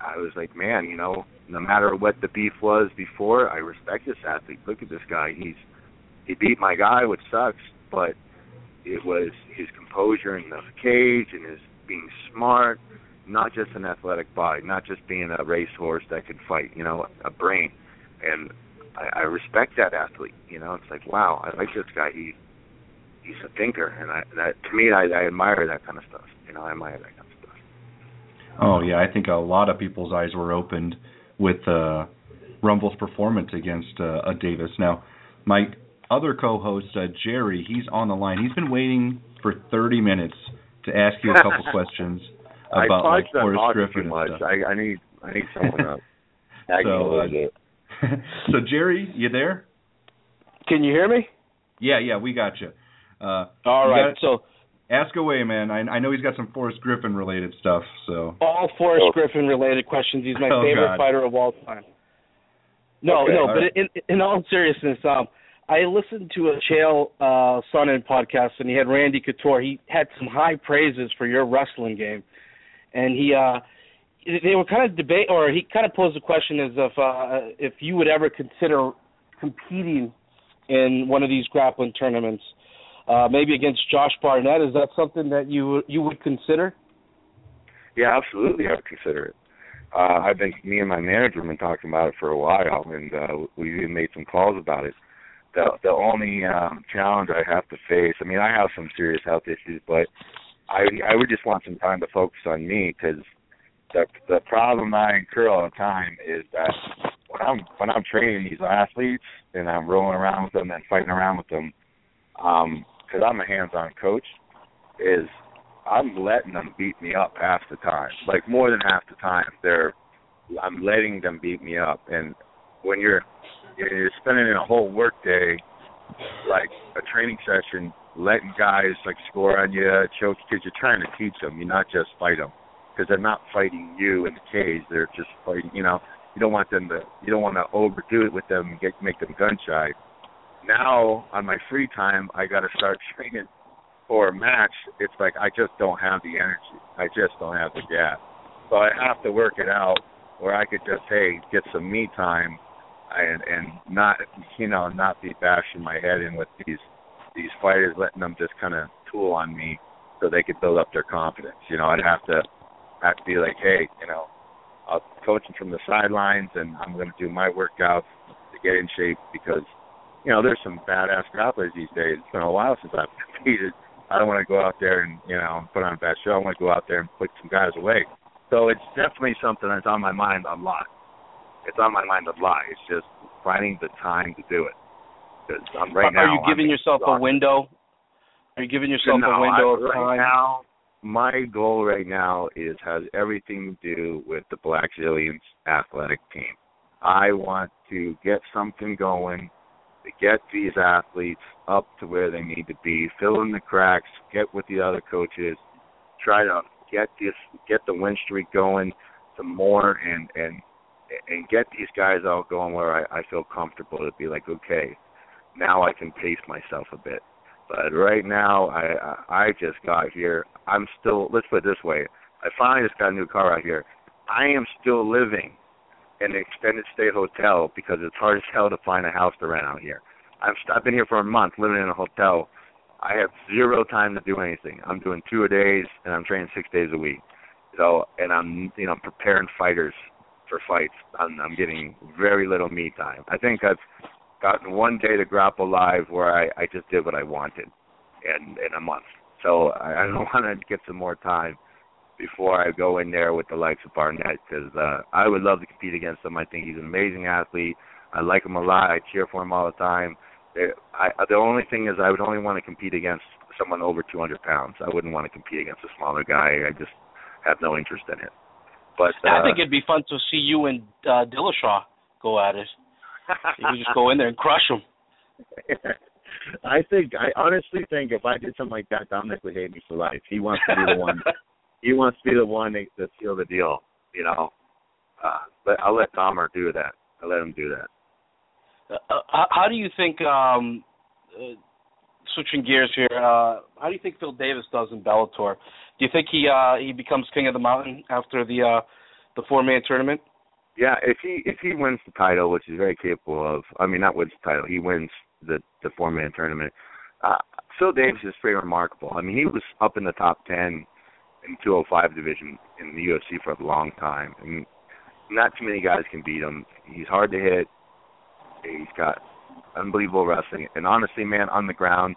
I was like, man, you know, no matter what the beef was before, I respect this athlete. Look at this guy. He's he beat my guy, which sucks, but it was his composure in the cage and his being smart, not just an athletic body, not just being a racehorse that could fight, you know, a brain. And I, I respect that athlete. You know, it's like, wow, I like this guy. He he's a thinker, and I that to me, I, I admire that kind of stuff. You know, I admire that.
Oh yeah, I think a lot of people's eyes were opened with uh, Rumble's performance against uh, a Davis. Now, my other co-host uh, Gerry, he's on the line. He's been waiting for 30 minutes to ask you a couple questions
I
about like
talked
Forrest
talk
Griffin
too
and
much.
stuff.
I, I need I need someone up. Tag me a
So,
little
uh,
bit.
so Gerry, you there?
Can you hear me?
Yeah, yeah, we got you. Uh,
All
you
right.
got-
So
ask away, man. I, I know he's got some Forrest Griffin related stuff. So
all Forrest
Oh.
Griffin related questions. He's my
Oh,
favorite
God.
fighter of all time. No,
Okay,
no,
all
but
right.
in in all seriousness, um, I listened to a Chael uh, Sonnen podcast, and he had Randy Couture. He had some high praises for your wrestling game, and he uh, they were kind of debate, or he kind of posed the question as if uh, if you would ever consider competing in one of these grappling tournaments. Uh, maybe against Josh Barnett. Is that something that you you would consider?
Yeah, absolutely, I would consider it. Uh, I've been, me and my manager have been talking about it for a while, and uh, we even made some calls about it. The the only um, challenge I have to face, I mean, I have some serious health issues, but I I would just want some time to focus on me because the the problem I incur all the time is that when I'm when I'm training these athletes and I'm rolling around with them and fighting around with them, um, because I'm a hands-on coach, is I'm letting them beat me up half the time, like more than half the time. They're I'm letting them beat me up, and when you're you're spending a whole work day, like a training session, letting guys like score on you, choke because you're trying to teach them. You're not just fight them because they're not fighting you in the cage. They're just fighting. You know, you don't want them to. You don't want to overdo it with them and get make them gun shy. Now on my free time, I got to start training for a match. It's like I just don't have the energy. I just don't have the gap. So I have to work it out where I could just hey get some me time and and not you know not be bashing my head in with these these fighters, letting them just kind of tool on me so they could build up their confidence. You know, I'd have to have to be like, hey, you know, I'll coach from the sidelines, and I'm going to do my workouts to get in shape because you know there's some badass grapplers these days. It's been a while since I've competed. I don't want to go out there and you know put on a bad show. I want to go out there and put some guys away. So it's definitely something that's on my mind a lot. It's on my mind a lot. It's just finding the time to do it. Because I'm right
Are you giving
I'm
yourself a window? Are you giving yourself
no,
a window
I,
of
right
time?
now, my goal right now is has everything to do with the Black Zillions athletic team. I want to get something going to get these athletes up to where they need to be, fill in the cracks, get with the other coaches, try to get this get the win streak going some more and and and get these guys out going where I, I feel comfortable to be like, okay, now I can pace myself a bit. But right now, I I I just got here. I'm still. Let's put it this way. I finally just got a new car out here. I am still living in an extended stay hotel because it's hard as hell to find a house to rent out here. I've I've been here for a month living in a hotel. I have zero time to do anything. I'm doing two a days and I'm training six days a week. So and I'm you know preparing fighters for fights. I'm I'm getting very little me time. I think I've gotten one day to grapple live where I, I just did what I wanted and in a month. So I, I don't want to get some more time before I go in there with the likes of Barnett because uh, I would love to compete against him. I think he's an amazing athlete. I like him a lot. I cheer for him all the time. It, I, the only thing is I would only want to compete against someone over 200 pounds. I wouldn't want to compete against a smaller guy. I just have no interest in it. But uh,
I think it'd be fun to see you and uh, Dillashaw go at it. You could just go in there and crush them.
I think I honestly think if I did something like that, Dominic would hate me for life. He wants to be the one. he wants to be the one to, to seal the deal. You know. Uh, but I'll let Dahmer do that. I'll let him do that.
Uh, how, how do you think? um uh, Switching gears here, uh how do you think Phil Davis does in Bellator? Do you think he uh he becomes king of the mountain after the uh the four man tournament?
Yeah, if he if he wins the title, which he's very capable of, I mean not wins the title, he wins the the four man tournament. Uh, Phil Davis is pretty remarkable. I mean, he was up in the top ten in 205 division in the UFC for a long time, and not too many guys can beat him. He's hard to hit. He's got unbelievable wrestling, and honestly, man, on the ground,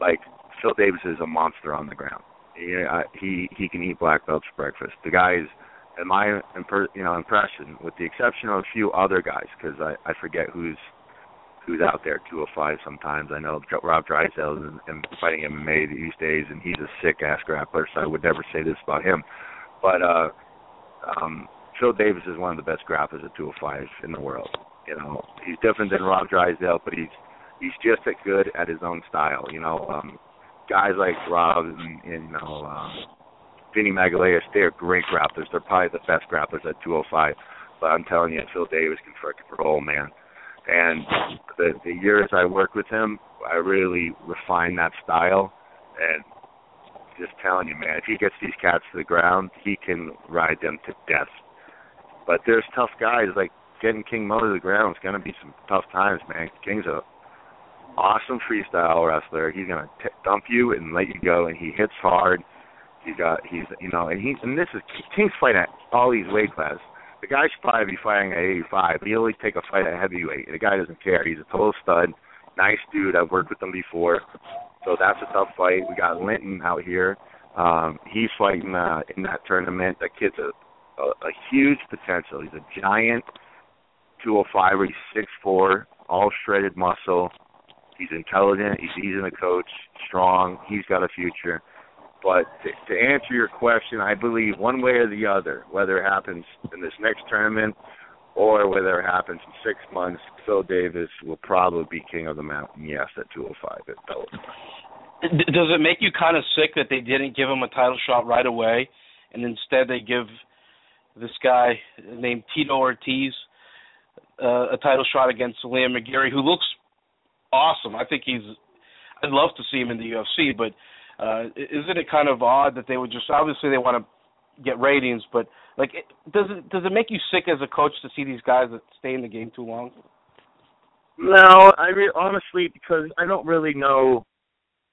like Phil Davis is a monster on the ground. He he, he can eat black belts for breakfast. The guys in my imper- you know impression, with the exception of a few other guys, because I I forget who's who's out there 205 sometimes. I know Rob Drysdale is and fighting MMA these days, and he's a sick ass grappler, so I would never say this about him. But uh, um, Phil Davis is one of the best grapplers at 205 in the world. You know, he's different than Rob Drysdale, but he's he's just as good at his own style. You know, um, guys like Rob and, and you know um, Vinny Magalhaes, they're great grapplers. They're probably the best grapplers at 205. But I'm telling you, Phil Davis can freaking roll, man. And the the years I worked with him, I really refined that style. And just telling you, man, if he gets these cats to the ground, he can ride them to death. But there's tough guys like getting King Mo to the ground is going to be some tough times, man. King's a awesome freestyle wrestler. He's gonna t- dump you and let you go, and he hits hard. He's got he's you know, and he's and this is King's fight at all these weight classes. The guy should probably be fighting at 85, but he always take a fight at heavyweight. The guy doesn't care. He's a total stud, nice dude. I've worked with him before, so that's a tough fight. We got Linton out here. Um, he's fighting uh, in that tournament. That kid's a, a a huge potential. He's a giant, 205. He's six four, all shredded muscle. He's intelligent. He's easy to coach. Strong. He's got a future. But to, to answer your question, I believe one way or the other, whether it happens in this next tournament or whether it happens in six months, Phil Davis will probably be king of the mountain. Yes, at 205 at Bellator.
Does it make you kind of sick that they didn't give him a title shot right away, and instead they give this guy named Tito Ortiz uh, a title shot against Liam McGeary, who looks awesome. I think he's. I'd love to see him in the UFC, but uh, isn't it kind of odd that they would just obviously they want to get ratings, but like, does it does it make you sick as a coach to see these guys that stay in the game too long?
No, I re- honestly because I don't really know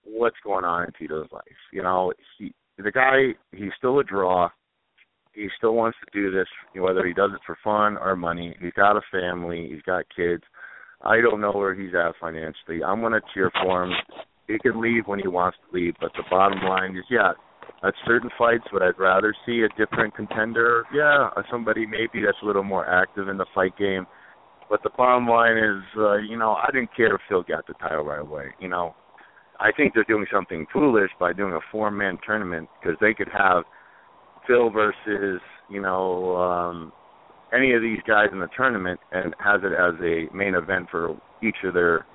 what's going on in Tito's life. You know, he the guy he's still a draw. He still wants to do this, whether he does it for fun or money. He's got a family. He's got kids. I don't know where he's at financially. I'm to cheer for him. He can leave when he wants to leave, but the bottom line is, yeah, at certain fights, would I'd rather see a different contender? Yeah, somebody maybe that's a little more active in the fight game. But the bottom line is, uh, you know, I didn't care if Phil got the title right away. You know, I think they're doing something foolish by doing a four-man tournament because they could have Phil versus, you know, um, any of these guys in the tournament and has it as a main event for each of their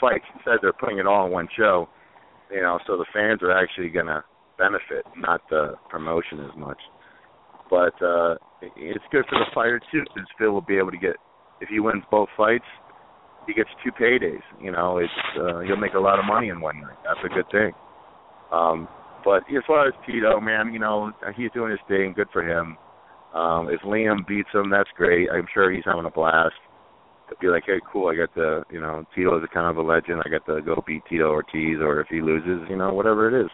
fights. Instead, they're putting it all in one show. You know, so the fans are actually going to benefit, not the promotion as much. But uh it's good for the fighter too, because Phil will be able to get if he wins both fights, he gets two paydays. You know, it's uh, he'll make a lot of money in one night. That's a good thing. Um, but as far as Tito, man, you know, he's doing his thing. Good for him. Um, if Liam beats him, that's great. I'm sure he's having a blast. To be like, hey, cool, I got the, you know, Tito is a kind of a legend. I got to go beat Tito Ortiz, or if he loses, you know, whatever it is.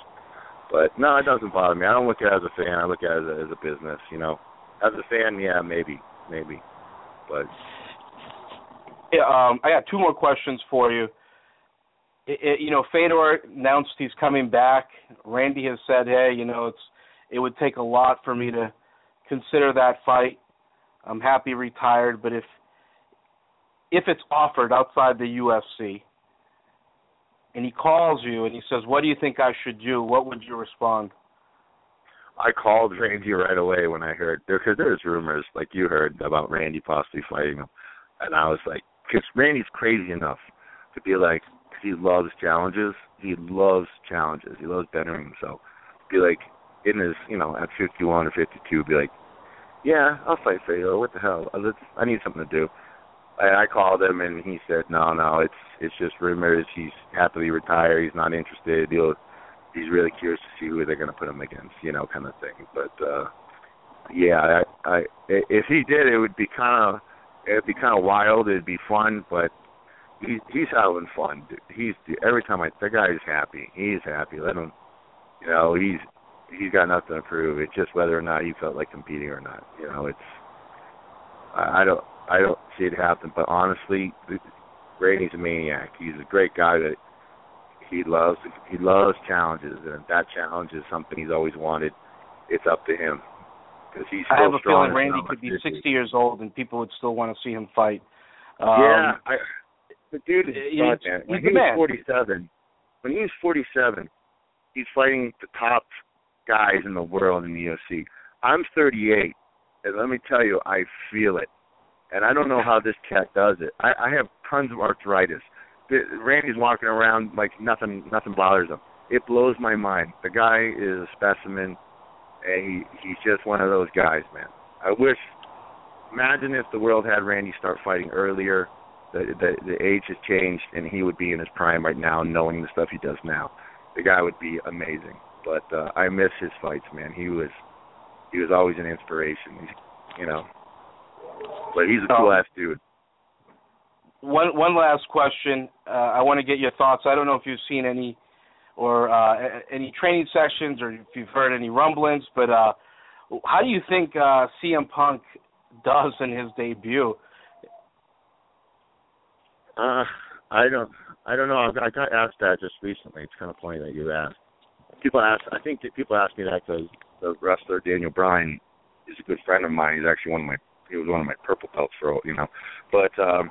But no, it doesn't bother me. I don't look at it as a fan. I look at it as a, as a business. You know, as a fan, yeah, maybe, maybe. But
Yeah, um, I got two more questions for you. It, it, you know, Fedor announced he's coming back. Randy has said, "Hey, you know, it's it would take a lot for me to consider that fight. I'm happy retired, but if if it's offered outside the UFC, and he calls you and he says, "What do you think I should do?" What would you respond?
I called Randy right away when I heard there because there's rumors like you heard about Randy possibly fighting him, and I was like, because Randy's crazy enough to be like, he loves challenges. He loves challenges. He loves bettering himself. Be like in his, you know, at 51 or 52, be like, yeah, I'll fight Fedor. What the hell? Uh, I need something to do. I, I called him and he said, no, no, it's it's just rumors. He's happily retired. He's not interested. He'll he's really curious to see who they're going to put him against, you know, kind of thing. But uh yeah, I, I if he did, it would be kind of it'd be kind of wild. It'd be fun, but he's he's having fun. dude. He's every time I the guy is happy. He's happy. Let him, you know, he's he's got nothing to prove. It's just whether or not he felt like competing or not. You know, it's I, I don't I don't see it happen. But honestly, Brady's a maniac. He's a great guy that he loves. He loves challenges, and if that challenge is something he's always wanted, it's up to him. Because he's
I have a feeling Randy could be
physically.
60 years old and people would still want to see him fight. Um,
yeah, I, the dude is
he's-
stud, man. When
he's
he was
man.
47, when he was 47, he's fighting the top guys in the world in the UFC. I'm 38, and let me tell you, I feel it. And I don't know how this cat does it. I, I have tons of arthritis. Randy's walking around like nothing, nothing bothers him. It blows my mind. The guy is a specimen, and he he's just one of those guys, man. I wish. Imagine if the world had Randy start fighting earlier. The, the the age has changed, and he would be in his prime right now, knowing the stuff he does now. The guy would be amazing. But uh, I miss his fights, man. He was he was always an inspiration. He's, you know, but he's a cool ass dude.
one one last question. Uh, I want to get your thoughts. I don't know if you've seen any or uh, any training sessions or if you've heard any rumblings, but uh, how do you think uh, CM Punk does in his debut?
Uh, I don't, I don't know. I got, I got asked that just recently. It's kind of funny that you asked. People ask. I think that people ask me that because the wrestler Daniel Bryan is a good friend of mine. He's actually one of my. He was one of my purple belts for you know, but um,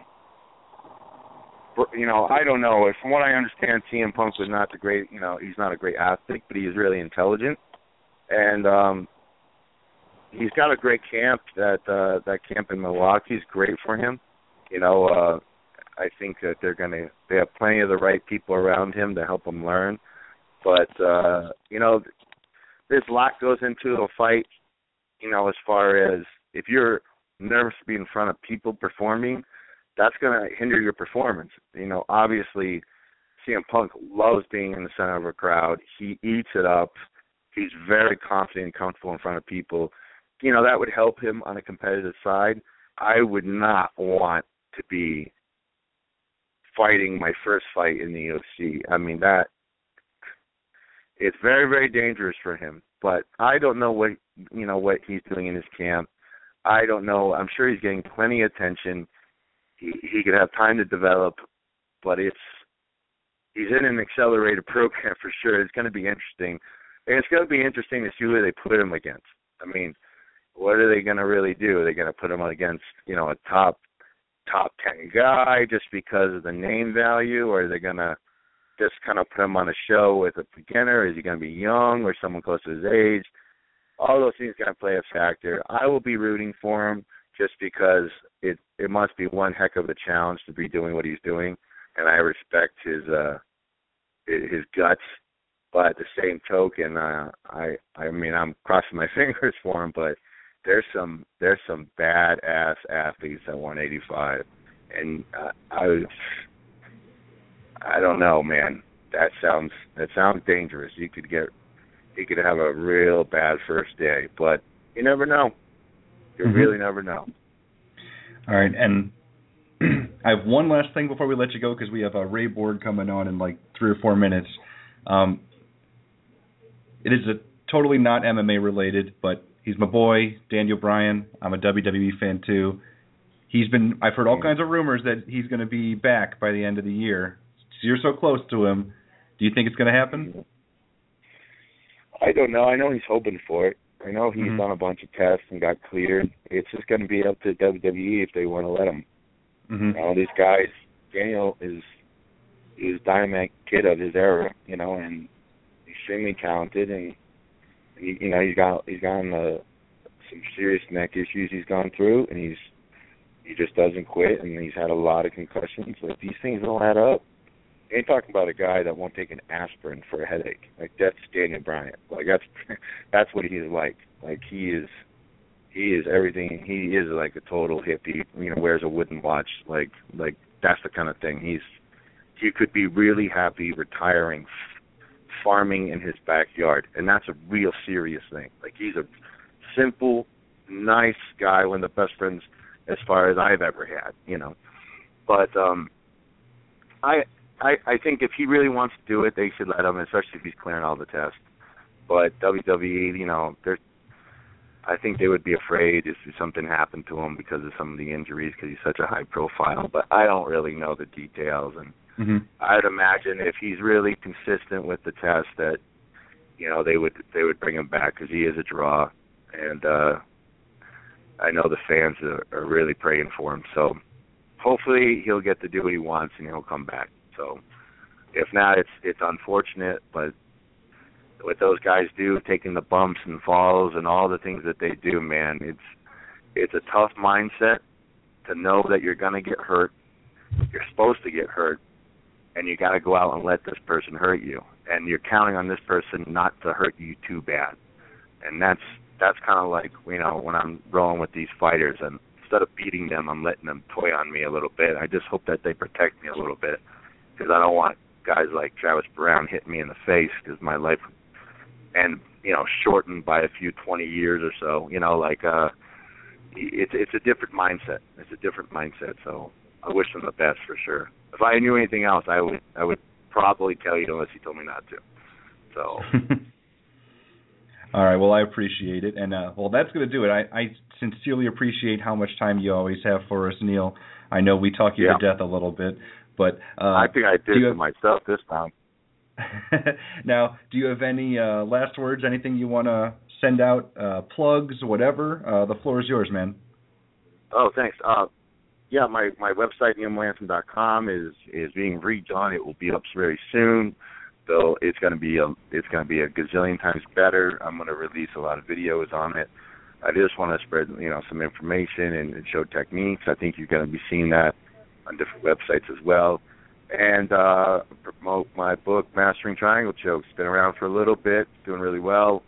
you know, I don't know. From what I understand, CM Punk was not the great. You know, he's not a great athlete, but he's really intelligent, and um, he's got a great camp. That uh, that camp in Milwaukee is great for him. You know, uh, I think that they're gonna. They have plenty of the right people around him to help him learn. But uh, you know, a lot goes into a fight. You know, as far as if you're nervous to be in front of people performing, that's going to hinder your performance. You know, obviously, CM Punk loves being in the center of a crowd. He eats it up. He's very confident and comfortable in front of people. You know, that would help him on a competitive side. I would not want to be fighting my first fight in the UFC. I mean that it's very very dangerous for him. But I don't know what you know what he's doing in his camp. I don't know. I'm sure he's getting plenty of attention. He he could have time to develop, but it's he's in an accelerated program for sure. It's going to be interesting, and it's going to be interesting to see who they put him against. I mean, what are they going to really do? Are they going to put him against you know a top top ten guy just because of the name value, or are they going to just kind of put him on a show with a beginner? Is he going to be young or someone close to his age? All those things going to play a factor. I will be rooting for him just because it it must be one heck of a challenge to be doing what he's doing, and I respect his uh his guts. But at the same token, uh, I I mean I'm crossing my fingers for him, but there's some there's some badass athletes at 185, and uh, I I don't know, man. That sounds that sounds dangerous. You could get you could have a real bad first day, but you never know. You
Mhm.
really never know.
All right, and I have one last thing before we let you go because we have a Ray Borg coming on in like three or four minutes. Um, it is a totally not MMA related, but he's my boy, Daniel Bryan. I'm a WWE fan too. He's been I've heard all kinds of rumors that he's going to be back by the end of the year. So you're so close to him. Do you think it's going to happen?
I don't know. I know he's hoping for it. I know he's
Mhm.
done a bunch of tests and got cleared. It's just going to be up to WWE if they want to let him.
Mm-hmm.
Know, these guys. Daniel is is dynamic kid of his era, you know, and extremely talented, and he, you know he's got he's gotten uh, some serious neck issues he's gone through, and he's he just doesn't quit, and he's had a lot of concussions. Like these things don't add up. Ain't talking about a guy that won't take an aspirin for a headache. Like that's Daniel Bryan. Like that's that's what he is like. Like he is he is everything. He is like a total hippie. You know, wears a wooden watch. Like like that's the kind of thing. He's he could be really happy retiring, farming in his backyard, and that's a real serious thing. Like he's a simple, nice guy, one of the best friends as far as I've ever had. You know, but um, I I I think if he really wants to do it, they should let him, especially if he's clearing all the tests. But WWE, you know, they're I think they would be afraid if something happened to him because of some of the injuries because he's such a high profile. But I don't really know the details, and
Mm-hmm.
I'd imagine if he's really consistent with the test that you know they would they would bring him back because he is a draw, and uh I know the fans are, are really praying for him. So hopefully he'll get to do what he wants and he'll come back. So if not, it's it's unfortunate, but what those guys do, taking the bumps and falls and all the things that they do, man, it's it's a tough mindset to know that you're gonna get hurt. You're supposed to get hurt, and you got to go out and let this person hurt you, and you're counting on this person not to hurt you too bad, and that's that's kind of like you know when I'm rolling with these fighters, and instead of beating them, I'm letting them toy on me a little bit. I just hope that they protect me a little bit, because I don't want guys like Travis Browne hitting me in the face, because my life and you know shortened by a few 20 years or so. You know, like uh, it's it's a different mindset. It's a different mindset. So I wish them the best for sure. If I knew anything else, I would I would probably tell you unless you told me not to. So.
All right. Well, I appreciate it, and uh, well, that's going to do it. I, I sincerely appreciate how much time you always have for us, Neil. I know we talk you
Yeah.
to death a little bit, but uh,
I think I did
have-
myself this time.
now, do you have any uh, last words? Anything you want to send out? Uh, plugs, whatever. Uh, the floor is yours, man.
Oh, thanks. Uh, yeah, my my website neilmelanson.com is is being redone. It will be up very soon. Though it's going to be a it's going to be a gazillion times better. I'm going to release a lot of videos on it. I just want to spread you know some information and, and show techniques. I think you're going to be seeing that on different websites as well. And uh, promote my book, Mastering Triangle Chokes. Been around for a little bit, doing really well.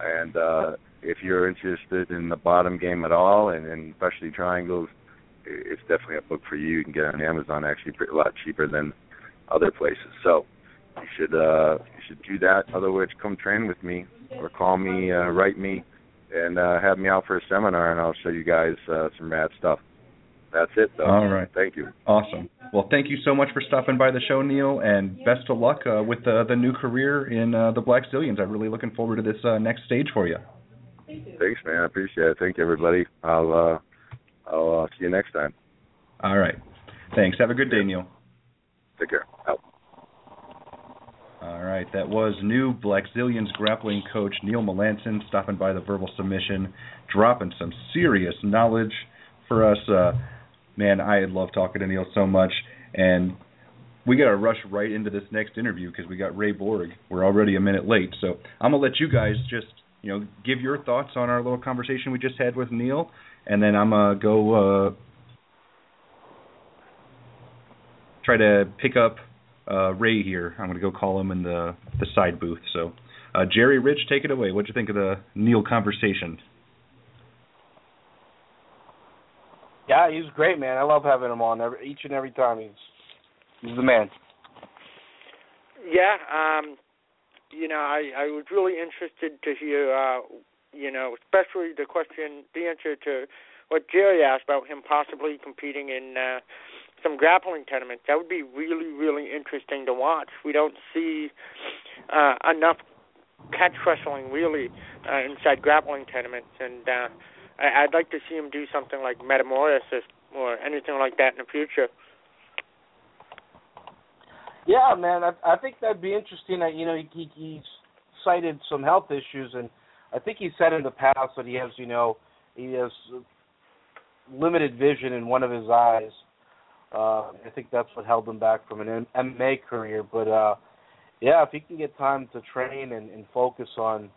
And uh, if you're interested in the bottom game at all, and, and especially triangles, it's definitely a book for you. You can get it on Amazon actually pretty, a lot cheaper than other places. So you should uh, you should do that. Otherwise, come train with me or call me, uh, write me, and uh, have me out for a seminar, and I'll show you guys uh, some rad stuff. That's it, though.
All right.
Thank you.
Awesome. Well, thank you so much for stopping by the show, Neil, and best of luck uh, with the the new career in uh, the Blackzilians. I'm really looking forward to this uh, next stage for you.
Thanks, man. I appreciate it. Thank you, everybody. I'll uh, I'll uh, see you next time.
All right. Thanks. Have a good day, Neil.
Take care. Out.
All right, that was new Black Zillions grappling coach Neil Melanson stopping by the verbal submission, dropping some serious knowledge for us. Uh, man, I love talking to Neil so much, and we got to rush right into this next interview because we got Ray Borg. We're already a minute late, so I'm gonna let you guys just you know give your thoughts on our little conversation we just had with Neil, and then I'm gonna go uh, try to pick up uh, Ray here. I'm going to go call him in the the side booth. So, uh, Gerry Rich, take it away. What'd you think of the Neil conversation?
Yeah, he's great, man. I love having him on every, each and every time. He's he's the man.
Yeah, um, you know, I I was really interested to hear, uh, you know, especially the question, the answer to what Gerry asked about him possibly competing in uh, some grappling tournaments. That would be really, really interesting to watch. We don't see uh, enough catch wrestling really uh, inside grappling tournaments, and uh, I, I'd like to see him do something like Metamoris or anything like that in the future.
Yeah, man. I I think that'd be interesting. Uh, You know, he, he he's cited some health issues, and I think he said in the past that he has, you know, he has limited vision in one of his eyes. Uh, I think that's what held him back from an MMA career. But uh, yeah, if he can get time to train and, and focus on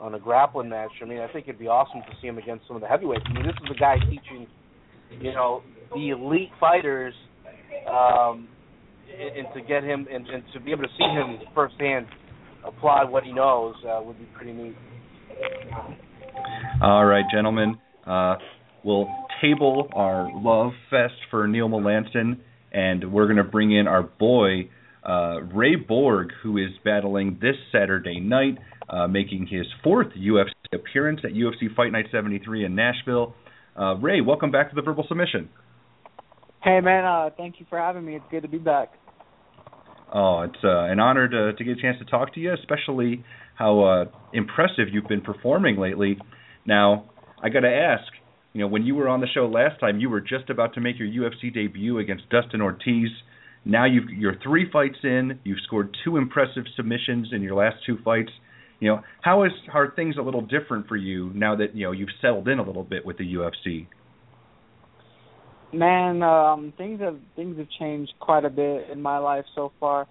on a grappling match, I mean, I think it'd be awesome to see him against some of the heavyweights. I mean, this is a guy teaching, you know, the elite fighters, um, and, and to get him and, and to be able to see him firsthand apply what he knows uh, would be pretty neat.
All right, gentlemen. Uh, we'll table our love fest for Neil Melanson, and we're going to bring in our boy uh, Ray Borg, who is battling this Saturday night, uh, making his fourth UFC appearance at UFC Fight Night 73 in Nashville. Uh, Ray, welcome back to the Verbal Submission.
Hey man, uh, thank you for having me. It's good to be back.
Oh, it's uh, an honor to to get a chance to talk to you, especially how uh, impressive you've been performing lately. Now, I got to ask, you know, when you were on the show last time, you were just about to make your UFC debut against Dustin Ortiz. Now you've you're three fights in. You've scored two impressive submissions in your last two fights. You know, how is are things a little different for you now that you know you've settled in a little bit with the UFC?
Man, um, things have things have changed quite a bit in my life so far.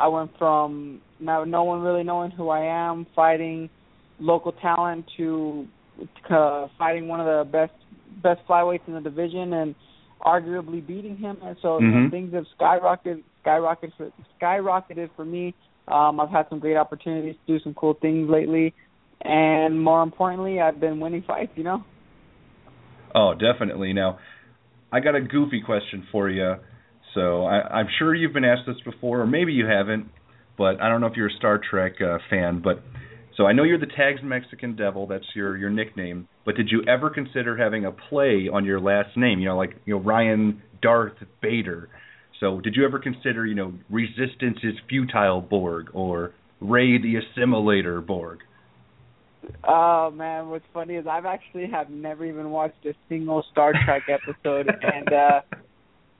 I went from now no one really knowing who I am, fighting local talent, to uh, fighting one of the best best flyweights in the division and arguably beating him. And so you know,
Mhm.
things have skyrocketed, skyrocketed, for, skyrocketed for me. Um, I've had some great opportunities to do some cool things lately, and more importantly, I've been winning fights. You know.
Oh, definitely. Now, I got a goofy question for you. So I, I'm sure you've been asked this before, or maybe you haven't, but I don't know if you're a Star Trek uh, fan. But so I know you're the Tasmexican Devil. That's your your nickname. But did you ever consider having a play on your last name? You know, like you know Ryan Darth Vader. So, did you ever consider, you know, Resistance is futile Borg or Ray the Assimilator Borg?
Oh man, what's funny is I've actually have never even watched a single Star Trek episode, and uh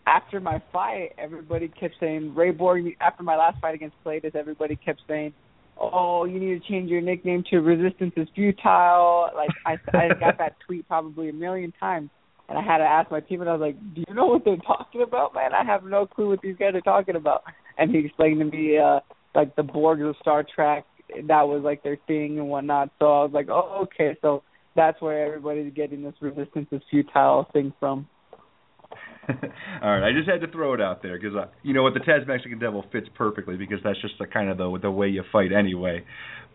after my fight, everybody kept saying Ray Borg. After my last fight against Kelades, everybody kept saying, "Oh, you need to change your nickname to Resistance is futile." Like I, I got that tweet probably a million times, and I had to ask my team, and I was like, "Do you know what they're talking about, man? I have no clue what these guys are talking about." And he explained to me, uh, like the Borgs of Star Trek, that was like their thing and whatnot. So I was like, "Oh, okay." So that's where everybody's getting this Resistance is futile thing from.
All right, I just had to throw it out there because uh, you know what the Tasmexican Devil fits perfectly because that's just the kind of the the way you fight anyway.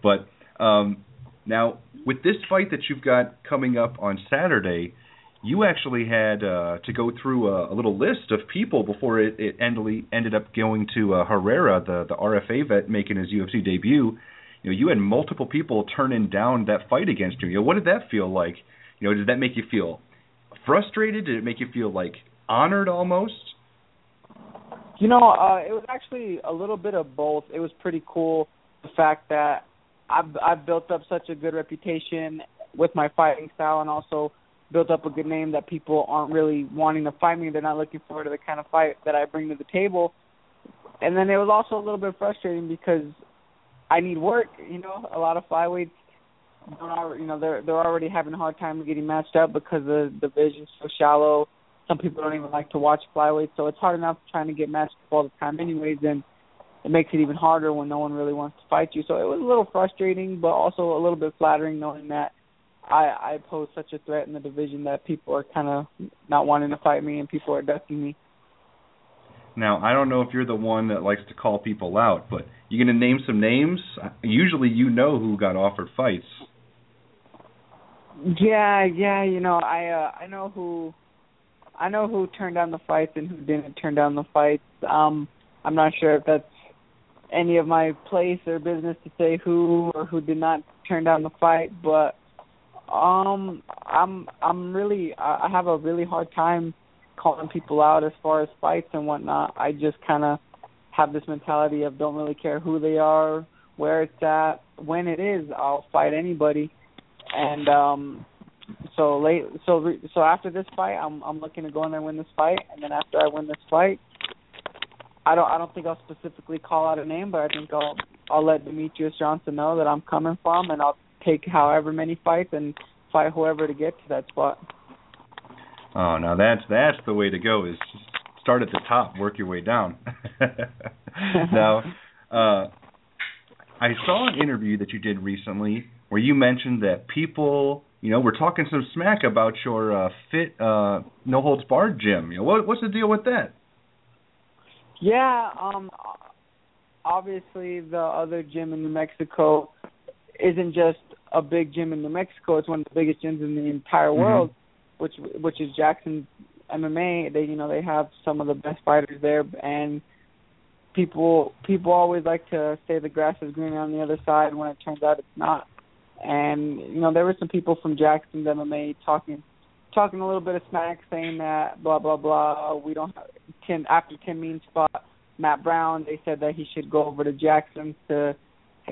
But um, now with this fight that you've got coming up on Saturday, you actually had uh, to go through a, a little list of people before it, it ended ended up going to uh, Herrera, the the RFA vet making his UFC debut. You know, you had multiple people turning down that fight against you. You know, what did that feel like? You know, did that make you feel frustrated? Did it make you feel like honored almost?
You know, uh, it was actually a little bit of both. It was pretty cool the fact that I've I've built up such a good reputation with my fighting style, and also built up a good name that people aren't really wanting to fight me. They're not looking forward to the kind of fight that I bring to the table. And then it was also a little bit frustrating because I need work. You know, a lot of flyweights don't you know they're they're already having a hard time getting matched up because the division's so shallow some people don't even like to watch flyweight, so it's hard enough trying to get matched up all the time anyways and it makes it even harder when no one really wants to fight you. So it was a little frustrating but also a little bit flattering knowing that I I pose such a threat in the division that people are kind of not wanting to fight me and people are ducking me.
Now, I don't know if you're the one that likes to call people out, but you going to name some names? Usually you know who got offered fights.
Yeah, yeah, you know, I uh I know who I know who turned down the fights and who didn't turn down the fights. Um, I'm not sure if that's any of my place or business to say who or who did not turn down the fight, but um, I'm I'm really I have a really hard time calling people out as far as fights and whatnot. I just kind of have this mentality of don't really care who they are, where it's at, when it is. I'll fight anybody, and um, so late so re- so after this fight i'm i'm looking to go in there and win this fight and then after i win this fight i don't i don't think i'll specifically call out a name but i think i'll i'll let demetrius johnson know that i'm coming from and i'll take however many fights and fight whoever to get to that spot
oh now that's that's the way to go is start at the top work your way down now uh i saw an interview that you did recently where you mentioned that people you know, we're talking some smack about your uh, fit uh, no holds barred gym. You know, what, what's the deal with that?
Yeah, um, obviously the other gym in New Mexico isn't just a big gym in New Mexico. It's one of the biggest gyms in the entire
Mm-hmm.
world, which which is Jackson MMA. They you know they have some of the best fighters there, and people people always like to say the grass is greener on the other side when it turns out it's not and you know there were some people from Jackson's MMA talking talking a little bit of smack, saying that blah blah blah. We don't have Tim after Tim Means fought Matt Brown. They said that he should go over to Jackson's to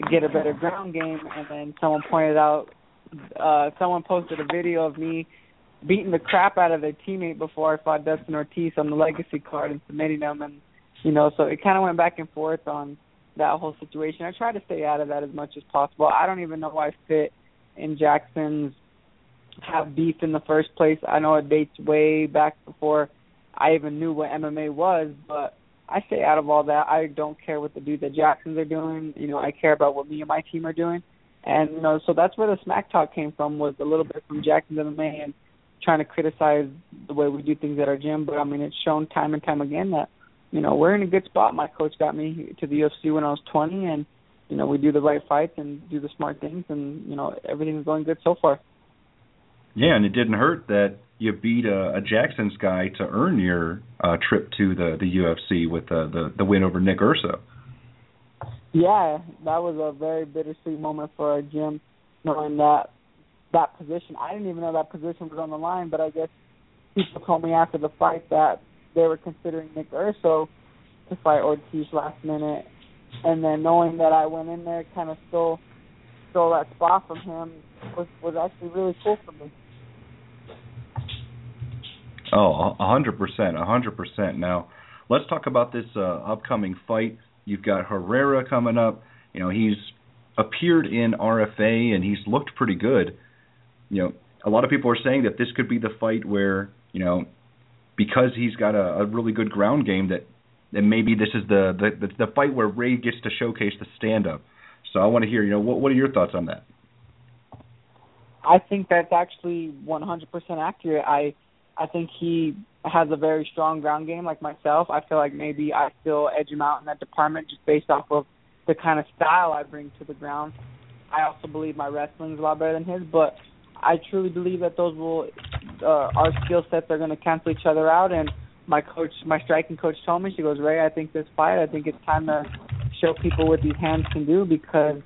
get a better ground game. And then someone pointed out, uh someone posted a video of me beating the crap out of their teammate before I fought Dustin Ortiz on the legacy card and submitting them. And you know, so it kind of went back and forth on that whole situation. I try to stay out of that as much as possible. I don't even know why Fit and Jackson's have beef in the first place. I know it dates way back before I even knew what MMA was, but I stay out of all that. I don't care what the dudes at Jackson's are doing. You know, I care about what me and my team are doing. And you know, so that's where the smack talk came from was a little bit from Jackson's MMA and trying to criticize the way we do things at our gym. But I mean, it's shown time and time again that you know, we're in a good spot. My coach got me to the UFC when I was 20, and you know, we do the right fights and do the smart things, and you know, everything's going good so far.
Yeah, and it didn't hurt that you beat a, a Jackson's guy to earn your uh, trip to the the UFC with uh, the the win over Nick Urso.
Yeah, that was a very bittersweet moment for our gym, knowing that that position. I didn't even know that position was on the line, but I guess people told me after the fight that they were considering Nick Urso to fight Ortiz last minute, and then knowing that I went in there, kind of stole stole that spot from him was was actually really cool for me.
Oh, a hundred percent, a hundred percent. Now, let's talk about this uh, upcoming fight. You've got Herrera coming up. You know, he's appeared in RFA and he's looked pretty good. You know, a lot of people are saying that this could be the fight where you know, because he's got a, a really good ground game, that that maybe this is the, the the the fight where Ray gets to showcase the stand up. So I want to hear, you know, what what are your thoughts on that?
I think that's actually 100% accurate. I I think he has a very strong ground game like myself. I feel like maybe I still edge him out in that department just based off of the kind of style I bring to the ground. I also believe my wrestling is a lot better than his, but I truly believe that those will uh, our skill sets are going to cancel each other out. And my coach, my striking coach, told me she goes, Ray, I think this fight, I think it's time to show people what these hands can do because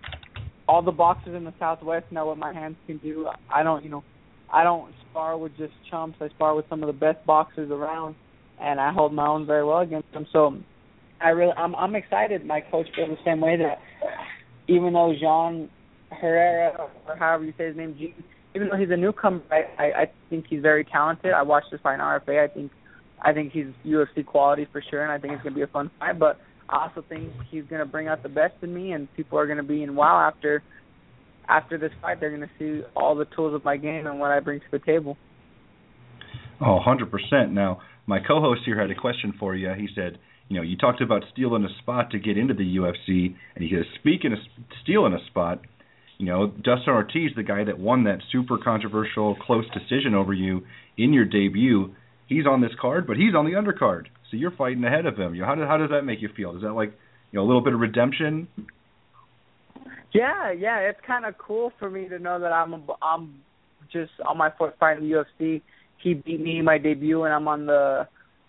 all the boxers in the Southwest know what my hands can do. I don't, you know, I don't spar with just chumps. I spar with some of the best boxers around, and I hold my own very well against them. So I really, I'm, I'm excited. My coach feels the same way that even though Geane Herrera or however you say his name, Gene, even though he's a newcomer, I, I, I think he's very talented. I watched this fight in RFA. I think, I think he's UFC quality for sure, and I think it's gonna be a fun fight. But I also think he's gonna bring out the best in me, and people are gonna be in wow after after this fight, they're going to see all the tools of my game and what I bring to the table.
Oh, 100%. Now, my co-host here had a question for you. He said, you know, you talked about stealing a spot to get into the UFC, and he says, speaking of stealing a spot, you know, Dustin Ortiz, the guy that won that super controversial close decision over you in your debut, he's on this card, but he's on the undercard. So you're fighting ahead of him. You know, how how does that make you feel? Is that like, you know, a little bit of redemption?
Yeah, yeah, it's kind of cool for me to know that I'm I'm just on my fourth fight in the UFC. He beat me in my debut, and I'm on the,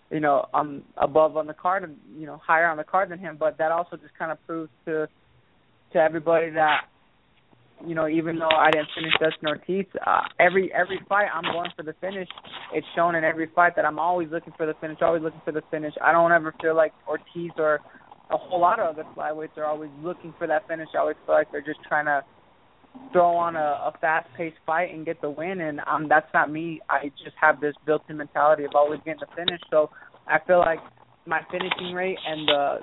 you know, I'm above on the card, and you know, higher on the card than him. But that also just kind of proves to to everybody that, you know, even though I didn't finish Dustin Ortiz, uh, every every fight I'm going for the finish. It's shown in every fight that I'm always looking for the finish, always looking for the finish. I don't ever feel like Ortiz or a whole lot of other flyweights are always looking for that finish. I always feel like they're just trying to throw on a, a fast paced fight and get the win and um that's not me. I just have this built in mentality of always getting the finish. So I feel like my finishing rate and the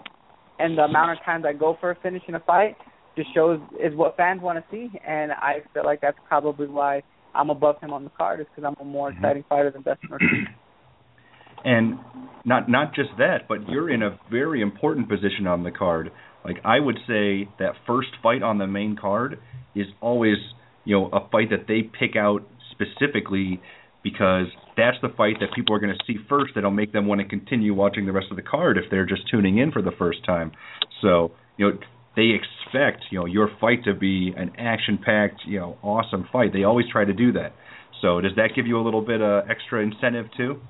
and the amount of times I go for a finish in a fight just shows is what fans want to see and I feel like that's probably why I'm above him on the card is because I'm a more exciting mm-hmm. fighter than Dustin Ortiz.
And not not just that, but you're in a very important position on the card. Like I would say that first fight on the main card is always, you know, a fight that they pick out specifically because that's the fight that people are going to see first that'll make them want to continue watching the rest of the card if they're just tuning in for the first time. So, you know, they expect, you know, your fight to be an action-packed, you know, awesome fight. They always try to do that. So, does that give you a little bit of extra incentive too?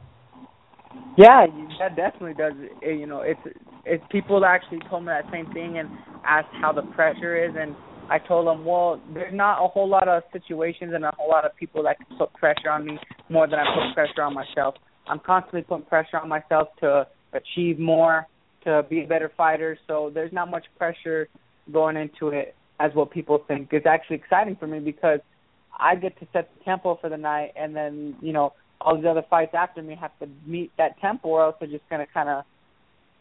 Yeah, that definitely does. It, You know, it's it's people actually told me that same thing and asked how the pressure is, and I told them, well, there's not a whole lot of situations and a whole lot of people that can put pressure on me more than I put pressure on myself. I'm constantly putting pressure on myself to achieve more, to be a better fighter. So there's not much pressure going into it as what people think. It's actually exciting for me because I get to set the tempo for the night, and then you know all these other fights after me have to meet that tempo, or else they're just gonna kind of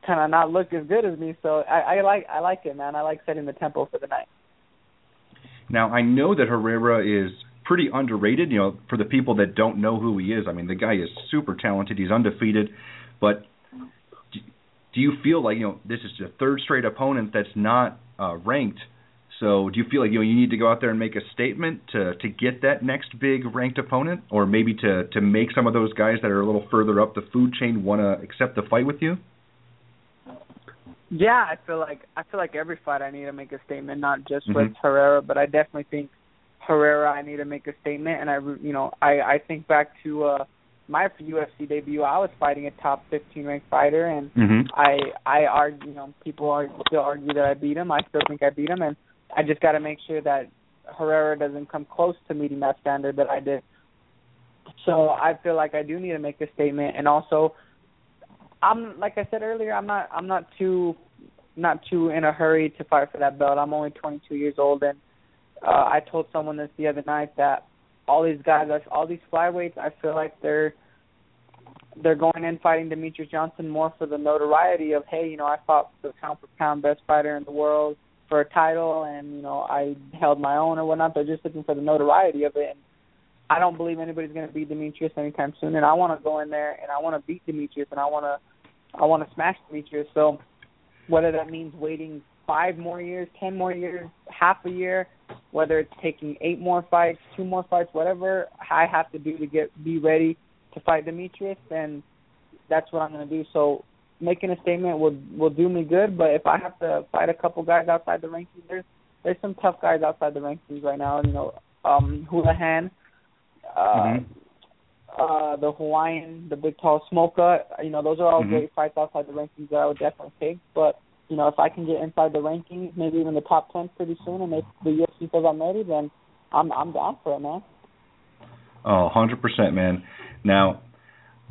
kind of not look as good as me. So I, I like I like it, man. I like setting the tempo for the night.
Now I know that Herrera is pretty underrated. You know, for the people that don't know who he is, I mean, the guy is super talented. He's undefeated, but do you feel like you know this is a third straight opponent that's not uh, ranked? So do you feel like you know you need to go out there and make a statement to to get that next big ranked opponent, or maybe to to make some of those guys that are a little further up the food chain want to accept the fight with you?
Yeah, I feel like I feel like every fight I need to make a statement, not just
mm-hmm.
with Herrera, but I definitely think Herrera I need to make a statement, and I you know I I think back to uh my UFC debut, I was fighting a top 15 ranked fighter, and
mm-hmm.
I I argue, you know, people are still argue that I beat him. I still think I beat him, and I just got to make sure that Herrera doesn't come close to meeting that standard that I did. So I feel like I do need to make a statement, and also I'm like I said earlier, I'm not I'm not too not too in a hurry to fight for that belt. I'm only 22 years old, and uh, I told someone this the other night that all these guys, all these flyweights, I feel like they're they're going in fighting Demetrius Johnson more for the notoriety of hey, you know, I fought the pound for pound best fighter in the world for a title, and you know, I held my own or whatnot. They're just looking for the notoriety of it. And I don't believe anybody's going to beat Demetrius anytime soon, and I want to go in there and I want to beat Demetrius, and I want to I want to smash Demetrius. So whether that means waiting five more years, ten more years, half a year, whether it's taking eight more fights, two more fights, whatever I have to do to get be ready to fight Demetrius, then that's what I'm going to do. So making a statement will will do me good, but if I have to fight a couple guys outside the rankings, there's there's some tough guys outside the rankings right now. You know, um, Houlihan, uh,
Mhm.
uh, the Hawaiian, the big tall Smolka. You know, those are all
Mhm.
great fights outside the rankings that I would definitely take. But you know, if I can get inside the rankings, maybe even the top ten pretty soon, and if the UFC says I'm ready, then I'm I'm down for it, man.
Oh, 100%, man. Now,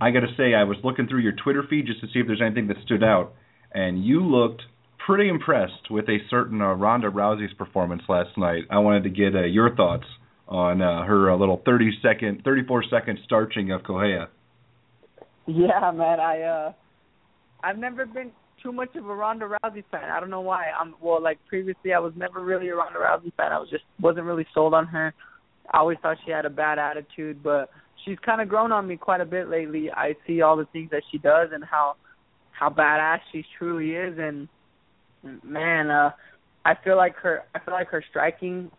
I got to say, I was looking through your Twitter feed just to see if there's anything that stood out, and you looked pretty impressed with a certain uh, Ronda Rousey's performance last night. I wanted to get uh, your thoughts on uh, her uh, little 30 second, 34 second starching of Correia.
Yeah, man. I uh, I've never been too much of a Ronda Rousey fan. I don't know why. I'm well, like previously, I was never really a Ronda Rousey fan. I was just wasn't really sold on her. I always thought she had a bad attitude, but she's kind of grown on me quite a bit lately. I see all the things that she does and how how badass she truly is, and man, uh, I feel like her. I feel like her striking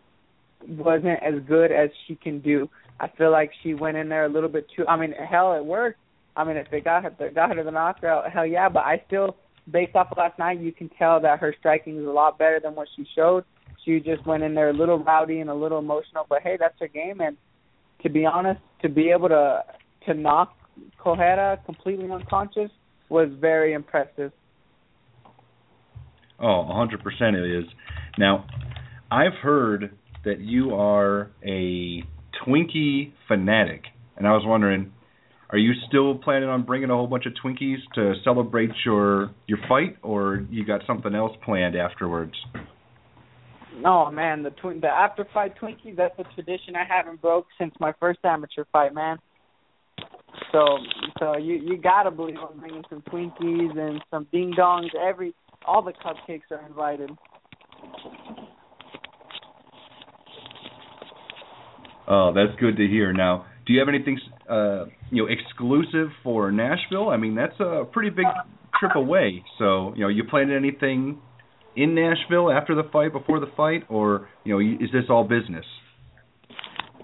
wasn't as good as she can do. I feel like she went in there a little bit too. I mean, hell, it worked. I mean, if they got her, got her the knockout, hell yeah. But I still, based off of last night, you can tell that her striking is a lot better than what she showed. She just went in there a little rowdy and a little emotional, but hey, that's her game. And to be honest, to be able to to knock Correia completely unconscious was very impressive.
Oh, a 100% it is. Now, I've heard that you are a Twinkie fanatic, and I was wondering, are you still planning on bringing a whole bunch of Twinkies to celebrate your your fight, or you got something else planned afterwards?
No, man, the twin, the after fight Twinkies, that's a tradition I haven't broke since my first amateur fight, man. So, so you you gotta believe I'm bringing some Twinkies and some ding dongs. Every all the cupcakes are invited.
Oh, that's good to hear. Now, do you have anything uh, you know exclusive for Nashville? I mean, that's a pretty big trip away. So, you know, you planning anything in Nashville after the fight, before the fight, or you know, is this all business?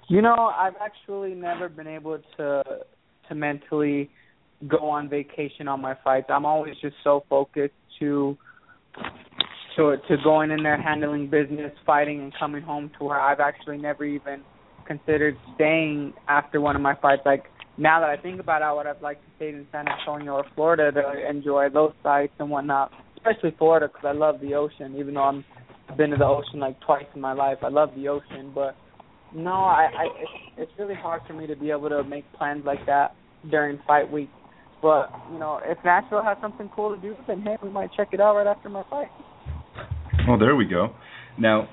You know, I've actually never been able to to mentally go on vacation on my fights. I'm always just so focused to to to going in there, handling business, fighting, and coming home to where I've actually never even considered staying after one of my fights. Like now that I think about it, I would have liked to stay in San Antonio or Florida to enjoy those sights and whatnot. Especially Florida because I love the ocean. Even though I'm I've been to the ocean like twice in my life, I love the ocean. But no, I, I it's, it's really hard for me to be able to make plans like that during fight week. But you know, if Nashville has something cool to do, then hey, we might check it out right after my fight.
Oh, there we go. Now,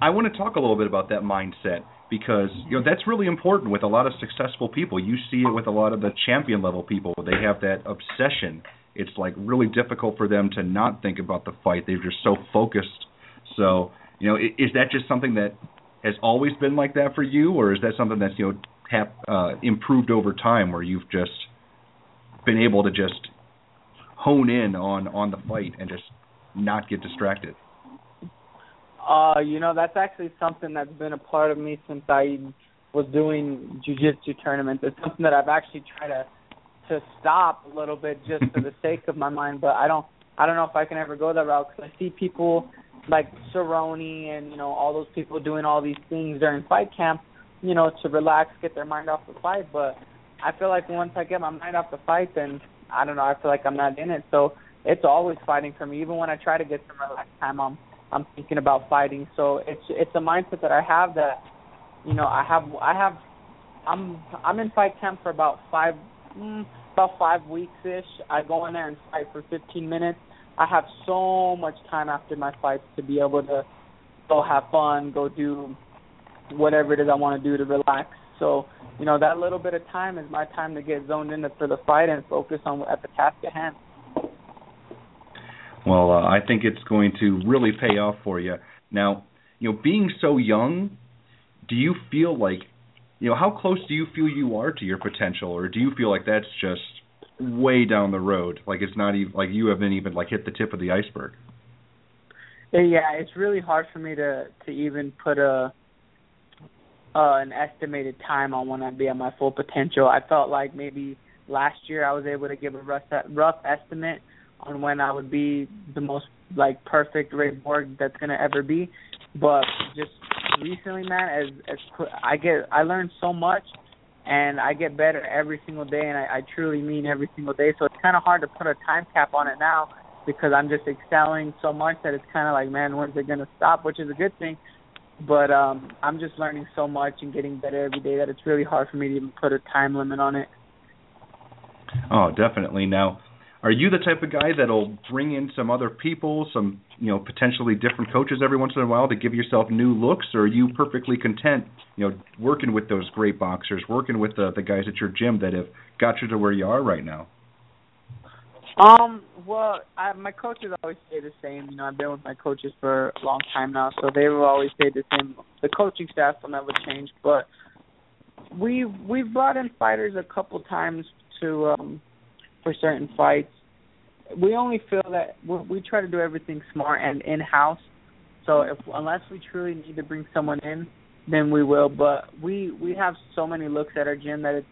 I want to talk a little bit about that mindset because you know that's really important with a lot of successful people. You see it with a lot of the champion level people. They have that obsession. It's like really difficult for them to not think about the fight. They're just so focused. So, you know, is that just something that has always been like that for you, or is that something that's you know hap, uh, improved over time, where you've just been able to just hone in on on the fight and just not get distracted?
Uh, you know, that's actually something that's been a part of me since I was doing jujitsu tournaments. It's something that I've actually tried to to stop a little bit just for the sake of my mind, but I don't I don't know if I can ever go that route because I see people like Cerrone and you know all those people doing all these things during fight camp, you know, to relax, get their mind off the fight. But I feel like once I get my mind off the fight, then I don't know. I feel like I'm not in it. So it's always fighting for me. Even when I try to get some relaxed time, I'm I'm thinking about fighting. So it's it's a mindset that I have that you know I have I have I'm I'm in fight camp for about five mm, about five weeks ish. I go in there and fight for 15 minutes. I have so much time after my fights to be able to go have fun, go do whatever it is I want to do to relax. So, you know, that little bit of time is my time to get zoned in for the fight and focus on at the task at hand.
Well, uh, I think it's going to really pay off for you. Now, you know, being so young, do you feel like, you know, how close do you feel you are to your potential, or do you feel like that's just way down the road, like it's not even like you haven't even like hit the tip of the iceberg?
Yeah, it's really hard for me to to even put a uh, an estimated time on when I'd be at my full potential. I felt like maybe last year I was able to give a rough rough estimate on when I would be the most like perfect Ray Borg that's gonna ever be. But just recently, man, as as I get, I learn so much, and I get better every single day, and I, I truly mean every single day. So it's kind of hard to put a time cap on it now because I'm just excelling so much that it's kind of like, man, when's it gonna stop? Which is a good thing. But um I'm just learning so much and getting better every day that it's really hard for me to even put a time limit on it.
Oh, definitely. Now, are you the type of guy that'll bring in some other people, some you know potentially different coaches every once in a while to give yourself new looks, or are you perfectly content, you know, working with those great boxers, working with the the guys at your gym that have got you to where you are right now?
Um, well, I, my coaches always say the same. You know, I've been with my coaches for a long time now, so they will always say the same. The coaching staff will never change, but we've we've brought in fighters a couple times to um for certain fights. We only feel that we, try to do everything smart and in house. So if unless we truly need to bring someone in, then we will. But we we have so many looks at our gym that it's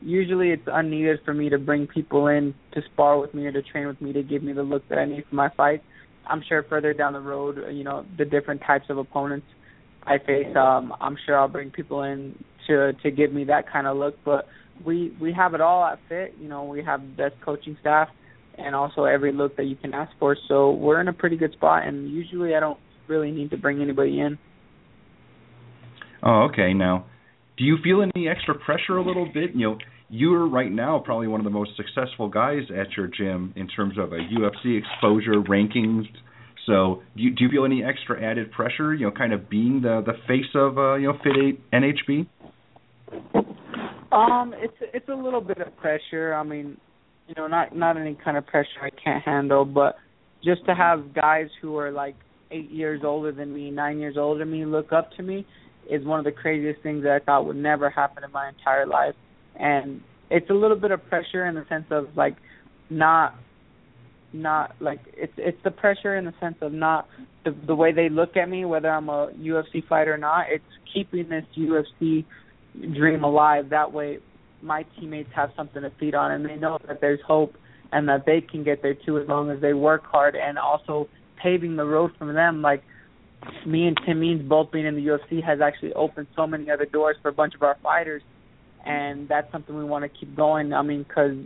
usually it's unneeded for me to bring people in to spar with me or to train with me to give me the look that I need for my fight. I'm sure further down the road, you know, the different types of opponents I face, um, I'm sure I'll bring people in to to give me that kind of look. But we we have it all at fit. You know, we have the best coaching staff and also every look that you can ask for. So we're in a pretty good spot, and usually I don't really need to bring anybody in.
Oh, okay. Now, do you feel any extra pressure a little bit? You know, you're right now probably one of the most successful guys at your gym in terms of a UFC exposure rankings. So, do you, do you feel any extra added pressure? You know, kind of being the the face of uh, you know Fit Eight NHB.
Um, it's it's a little bit of pressure. I mean, you know, not not any kind of pressure I can't handle, but just to have guys who are like eight years older than me, nine years older than me, look up to me is one of the craziest things that I thought would never happen in my entire life. And it's a little bit of pressure in the sense of like not not like it's it's the pressure in the sense of not the the way they look at me, whether I'm a UFC fighter or not. It's keeping this UFC dream alive. That way, my teammates have something to feed on, and they know that there's hope and that they can get there too as long as they work hard and also paving the road for them. Like me and Tim Means both being in the UFC has actually opened so many other doors for a bunch of our fighters, and that's something we want to keep going. I mean, because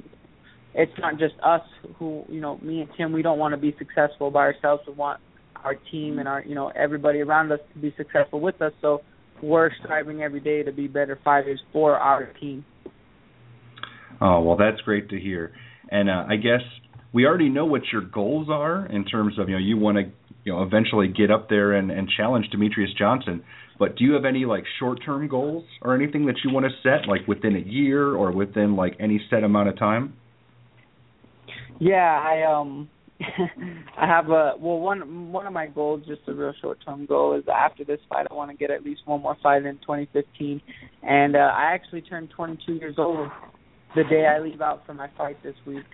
it's not just us who, you know, me and Tim. We don't want to be successful by ourselves. We want our team and our, you know, everybody around us to be successful with us. So we're striving every day to be better fighters for our team.
Oh well, that's great to hear. And uh, I guess we already know what your goals are in terms of you know you want to you know eventually get up there and, and challenge Demetrius Johnson. But do you have any like short term goals or anything that you want to set like within a year or within like any set amount of time?
Yeah, I um I have a well one one of my goals, just a real short term goal, is after this fight I want to get at least one more fight in 2015, and uh, I actually turned 22 years old the day I leave out for my fight this week,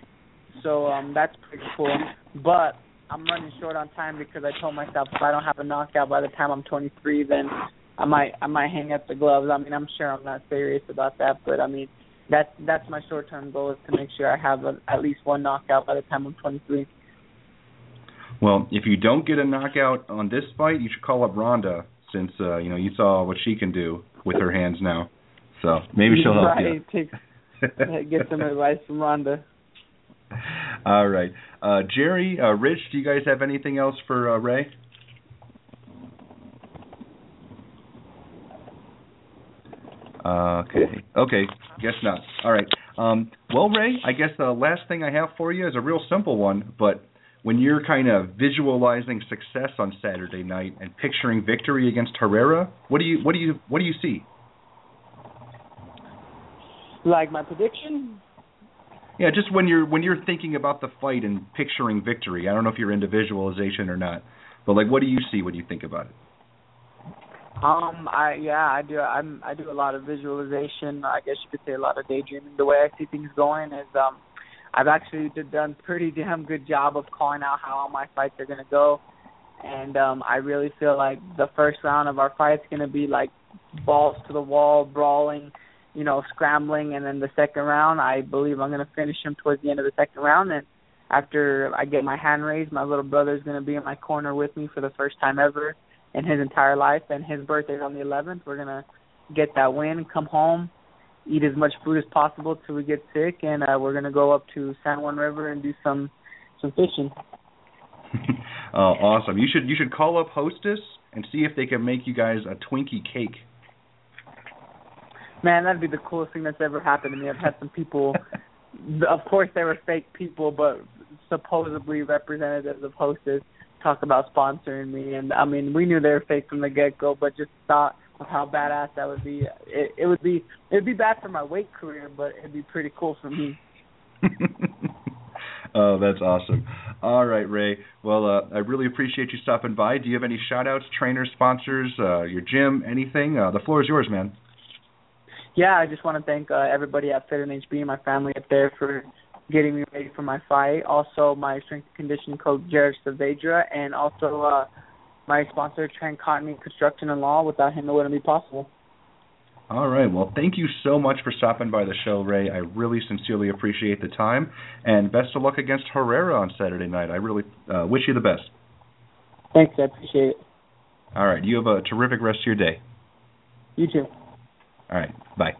so um that's pretty cool. But I'm running short on time because I told myself if I don't have a knockout by the time I'm 23, then I might I might hang up the gloves. I mean I'm sure I'm not serious about that, but I mean that's that's my short term goal is to make sure I have a, at least one knockout by the time I'm 23.
Well, if you don't get a knockout on this fight, you should call up Ronda since uh, you know you saw what she can do with her hands now. So maybe she'll help
right.
you.
Get some advice from Ronda.
All right, uh, Gerry, uh, Rich, do you guys have anything else for uh, Ray? Uh, okay. Okay. Guess not. All right. Um, well, Ray, I guess the last thing I have for you is a real simple one, but when you're kind of visualizing success on Saturday night and picturing victory against Herrera, what do you what do you what do you see?
Like my prediction,
Yeah, just when you're when you're thinking about the fight and picturing victory. I don't know if you're into visualization or not, but like, what do you see when you think about it?
Um, I yeah, I do. I'm I do a lot of visualization. I guess you could say a lot of daydreaming. The way I see things going is, um, I've actually did, done pretty damn good job of calling out how all my fights are gonna go, and um, I really feel like the first round of our fight's gonna be like balls to the wall, brawling, you know, scrambling, and then the second round, I believe I'm gonna finish him towards the end of the second round, and after I get my hand raised, my little brother's gonna be in my corner with me for the first time ever in his entire life, and his birthday's on the 11th. We're gonna get that win, come home, eat as much food as possible till we get sick, and uh, we're gonna go up to San Juan River and do some some fishing.
oh, awesome! You should you should call up Hostess and see if they can make you guys a Twinkie cake.
Man, that'd be the coolest thing that's ever happened to me. I've had some people, of course they were fake people, but supposedly representatives of Hostess talk about sponsoring me, and I mean we knew they were fake from the get go, but just thought of how badass that would be. It, it would be it'd be bad for my weight career, but it'd be pretty cool for me.
oh, that's awesome. All right, Ray. Well, uh, I really appreciate you stopping by. Do you have any shout outs, trainers, sponsors, uh, your gym, anything? Uh, the floor is yours, man.
Yeah, I just want to thank uh, everybody at Fit NHB, and my family up there for getting me ready for my fight. Also, my strength and conditioning coach Jared Saavedra, and also uh, my sponsor Trent Cotney Construction and Law. Without him, it wouldn't be possible.
All right. Well, thank you so much for stopping by the show, Ray. I really sincerely appreciate the time, and best of luck against Herrera on Saturday night. I really uh, wish you the best.
Thanks, I appreciate it.
All right. You have a terrific rest of your day.
You too.
All right. Bye.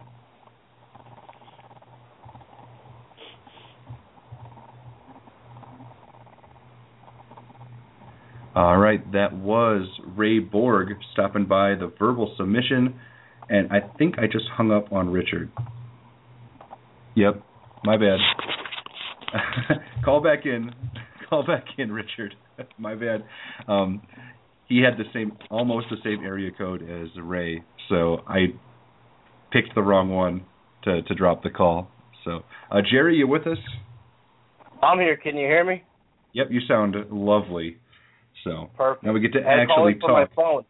All right, that was Ray Borg stopping by the verbal submission, and I think I just hung up on Richard. Yep, my bad. Call back in. Call back in, Richard. my bad. Um, he had the same, almost the same area code as Ray, so I picked the wrong one to to drop the call. So, uh, Gerry, you with us?
I'm here. Can you hear me?
Yep, you sound lovely. So
Perfect.
now we get to
I'm
actually
calling from my
talk.
phone.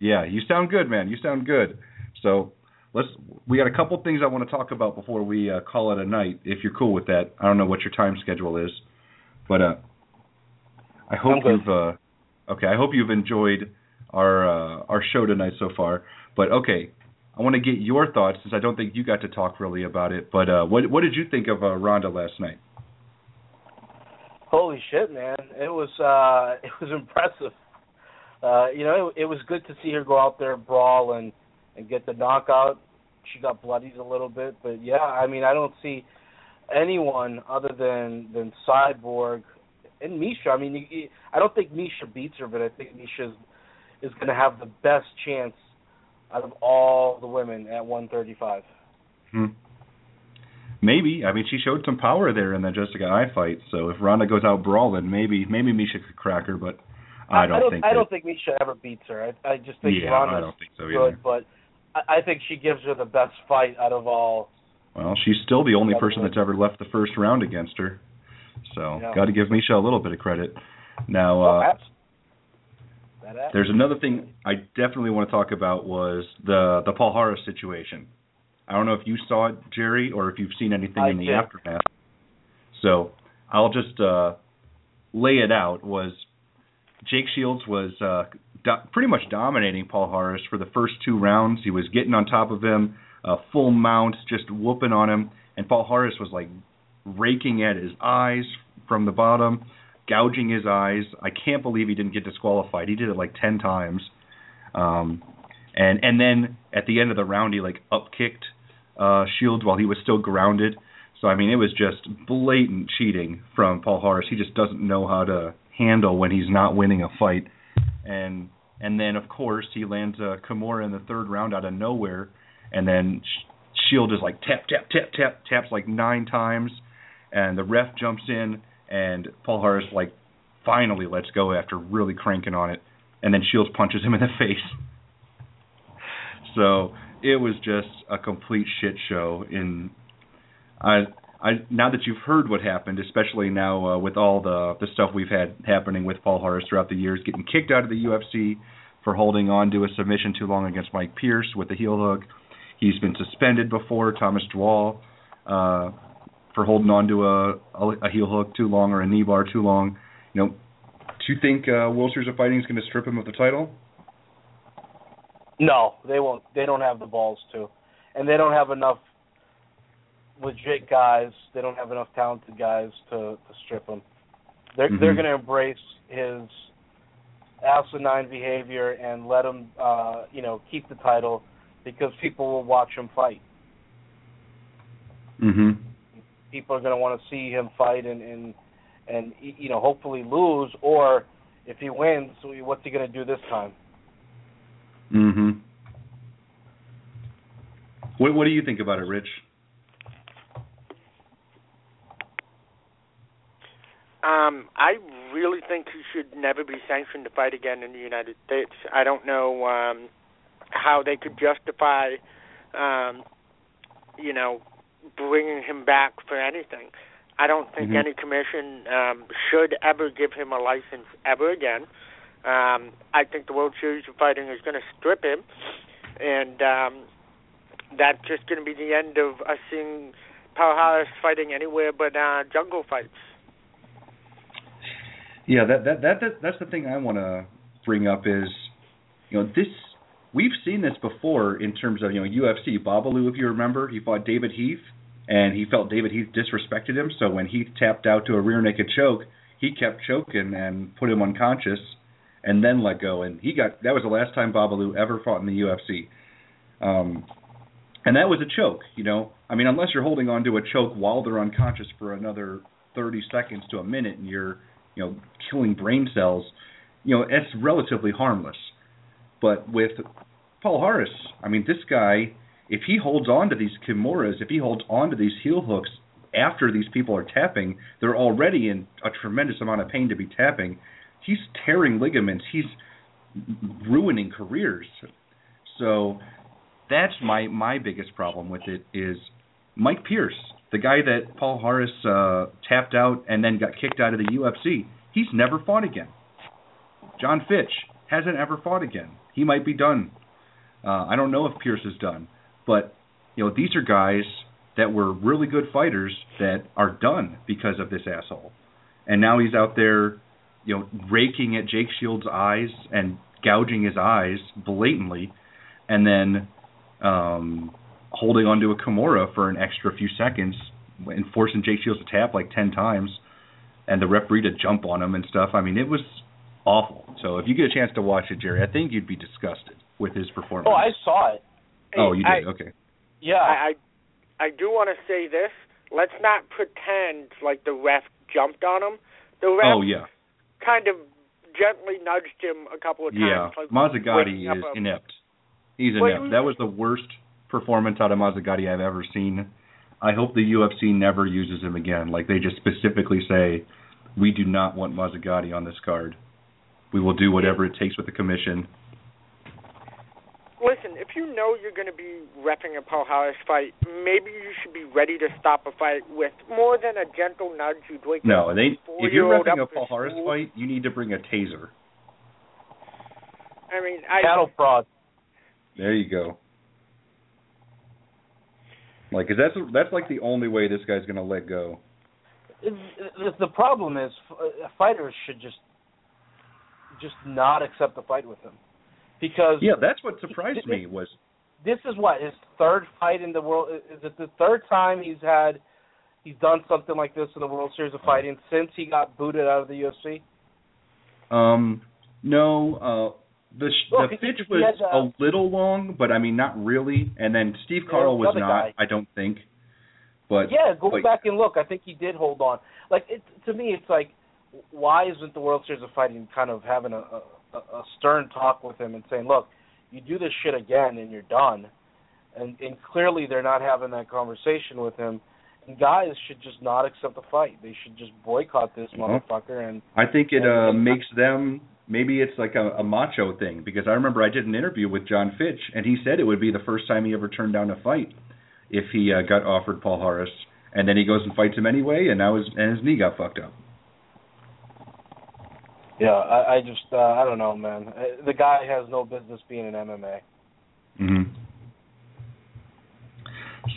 Yeah, you sound good, man. You sound good. So let's. We got a couple things I want to talk about before we uh, call it a night. If you're cool with that, I don't know what your time schedule is, but uh, I hope you've. Uh, okay, I hope you've enjoyed our uh, our show tonight so far. But okay, I want to get your thoughts since I don't think you got to talk really about it. But uh, what what did you think of uh, Ronda last night?
Holy shit, man! It was uh, it was impressive. Uh, you know, it, it was good to see her go out there brawl and and get the knockout. She got bloodied a little bit, but yeah, I mean, I don't see anyone other than than Cyborg and Miesha. I mean, I don't think Miesha beats her, but I think Miesha is going to have the best chance out of all the women at 135.
Hmm. Maybe. I mean, she showed some power there in that Jessica Eye fight. So if Ronda goes out brawling, maybe maybe Miesha could crack her. But I don't,
I don't
think.
I
that-
don't think Miesha ever beats her. I, I just think
Yeah,
Ronda's
I don't think so
good, but I, I think she gives her the best fight out of all.
Well, she's still the only person that's ever left the first round against her. So
Yeah.
got to give Miesha a little bit of credit. Now, uh,
abs- that abs-
there's another thing I definitely want to talk about was the the Palhares situation. I don't know if you saw it, Gerry, or if you've seen anything
I
in the aftermath. So I'll just uh, lay it out. Was Jake Shields was uh, do- pretty much dominating Palhares for the first two rounds. He was getting on top of him, uh, full mount, just whooping on him, and Palhares was like raking at his eyes from the bottom, gouging his eyes. I can't believe he didn't get disqualified. He did it like ten times. Um, and and then at the end of the round, he like up kicked uh, Shields while he was still grounded. So I mean, it was just blatant cheating from Palhares. He just doesn't know how to handle when he's not winning a fight. And and then of course he lands a Kimura in the third round out of nowhere, and then Sh- Shield is like tap tap tap tap taps like nine times, and the ref jumps in, and Palhares like finally lets go after really cranking on it, and then Shields punches him in the face. So it was just a complete shit show. In I I now that you've heard what happened, especially now uh, with all the the stuff we've had happening with Palhares throughout the years, getting kicked out of the UFC for holding on to a submission too long against Mike Pierce with the heel hook. He's been suspended before, Tomasz Drwal, uh, for holding on to a, a, heel hook too long or a knee bar too long. You know, do you think uh, World Series of Fighting is going to strip him of the title?
No, they won't. They don't have the balls to, and they don't have enough legit guys. They don't have enough talented guys to, to strip him. They're
Mhm.
they're going to embrace his asinine behavior and let him, uh, you know, keep the title because people will watch him fight.
Mm-hmm.
People are going to want to see him fight and and and you know hopefully lose or if he wins, what's he going to do this time?
Mm-hmm. What What do you think about it, Rich?
Um, I really think he should never be sanctioned to fight again in the United States. I don't know um, how they could justify, um, you know, bringing him back for anything. I don't think
Mhm.
any commission um, should ever give him a license ever again. Um, I think the World Series of Fighting is going to strip him, and um, that's just going to be the end of us seeing Palhares fighting anywhere but uh, jungle fights.
Yeah, that that that, that that's the thing I want to bring up is, you know, this we've seen this before in terms of you know UFC. Babalu, if you remember, he fought David Heath, and he felt David Heath disrespected him. So when Heath tapped out to a rear naked choke, he kept choking and put him unconscious, and then let go. And he got that was the last time Babalu ever fought in the UFC. Um, and that was a choke, you know. I mean, unless you're holding on to a choke while they're unconscious for another 30 seconds to a minute, and you're you know, killing brain cells, you know, it's relatively harmless. But with Palhares, I mean, this guy, if he holds on to these kimuras, if he holds on to these heel hooks after these people are tapping, they're already in a tremendous amount of pain to be tapping. He's tearing ligaments. He's ruining careers. So that's my my biggest problem with it is Mike Pierce, the guy that Palhares uh, tapped out and then got kicked out of the UFC. He's never fought again. Jon Fitch hasn't ever fought again. He might be done. Uh, I don't know if Pierce is done, but you know these are guys that were really good fighters that are done because of this asshole. And now he's out there, you know, raking at Jake Shields' eyes and gouging his eyes blatantly, and then um, holding onto a Kimura for an extra few seconds and forcing Jake Shields to tap like ten times, and the referee to jump on him and stuff. I mean, it was awful. So if you get a chance to watch it, Gerry, I think you'd be disgusted with his performance.
Oh, I saw it.
oh, you
I-
did. okay.
Yeah.
I, I I do want to say this. Let's not pretend like the ref jumped on him. The ref
Oh yeah,
kind of gently nudged him a couple of
yeah.
times. like
Mazzagatti is
a-
inept. He's
Well,
inept.
he-
That was the worst performance out of Mazzagatti I've ever seen. I hope the UFC never uses him again. Like they just specifically say, we do not want Mazzagatti on this card. We will do whatever it takes with the commission.
Listen, if you know you're going to be repping a Palhares fight, maybe you should be ready to stop a fight with more than a gentle nudge. You'd wake
No,
up
they. If you're
four-year-old
repping a Palhares
school.
fight, you need to bring a taser.
I mean, I
Cattle prod.
There you go. Like, 'cause that's that's like the only way this guy's gonna let go.
It's, it's, the problem is fighters should just just not accept the fight with him because
Yeah, that's what surprised me was
this is what his third fight in the world. Is it the third time he's had? He's done something like this in the World Series of Fighting since he got booted out of the UFC.
Um, no, uh, the sh-
Look,
the
he-
pitch was
had, uh,
a little long, but I mean not really. And then Steve Carl was not.
guy.
I don't think. But
yeah, go back and look. I think he did hold on. Like it to me, it's like, why isn't the World Series of Fighting kind of having a, a, a stern talk with him and saying, look, you do this shit again and you're done. and and clearly they're not having that conversation with him. And guys should just not accept the fight. They should just boycott this
Mhm.
motherfucker. And
I think it
And-
uh, makes them maybe it's like a, a macho thing because I remember I did an interview with Jon Fitch and he said it would be the first time he ever turned down a fight if he uh, got offered Palhares and then he goes and fights him anyway and now his and his knee got fucked up.
Yeah, I, I just uh, I don't know, man. Uh, The guy has no business being in MMA.
Mhm.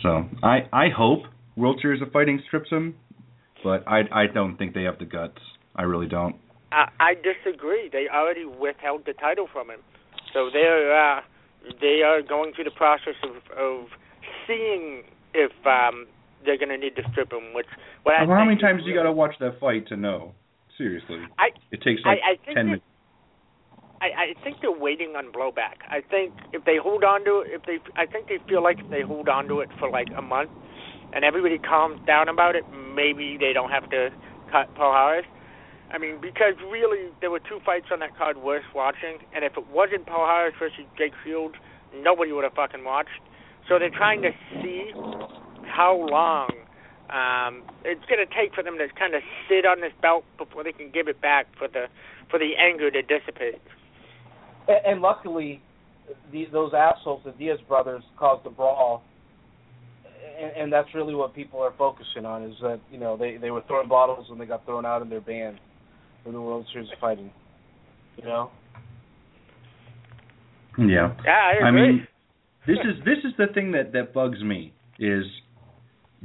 So I I hope World Series of Fighting strips him, but I I don't think they have the guts. I really don't.
I, I disagree. They already withheld the title from him, so they're uh, they are going through the process of of seeing if um, they're going to need to strip him. Which what I
Well, how many
think is
times you got to watch that fight to know? Seriously,
I
it takes like
I think
ten
that-
minutes.
I, I think they're waiting on blowback. I think if they hold on to it, if they, I think they feel like if they hold on to it for like a month, and everybody calms down about it, maybe they don't have to cut Palhares. I mean, because really there were two fights on that card worth watching, and if it wasn't Palhares versus Jake Shields, nobody would have fucking watched. So they're trying to see how long um, it's going to take for them to kind of sit on this belt before they can give it back for the for the anger to dissipate.
And, and luckily, the, those assholes, the Diaz brothers, caused the brawl, and, and that's really what people are focusing on. Is that you know they they were throwing bottles when they got thrown out in their band for the World Series of Fighting. You know.
Yeah.
Yeah, I
I
agree.
mean, this is this is the thing that that bugs me is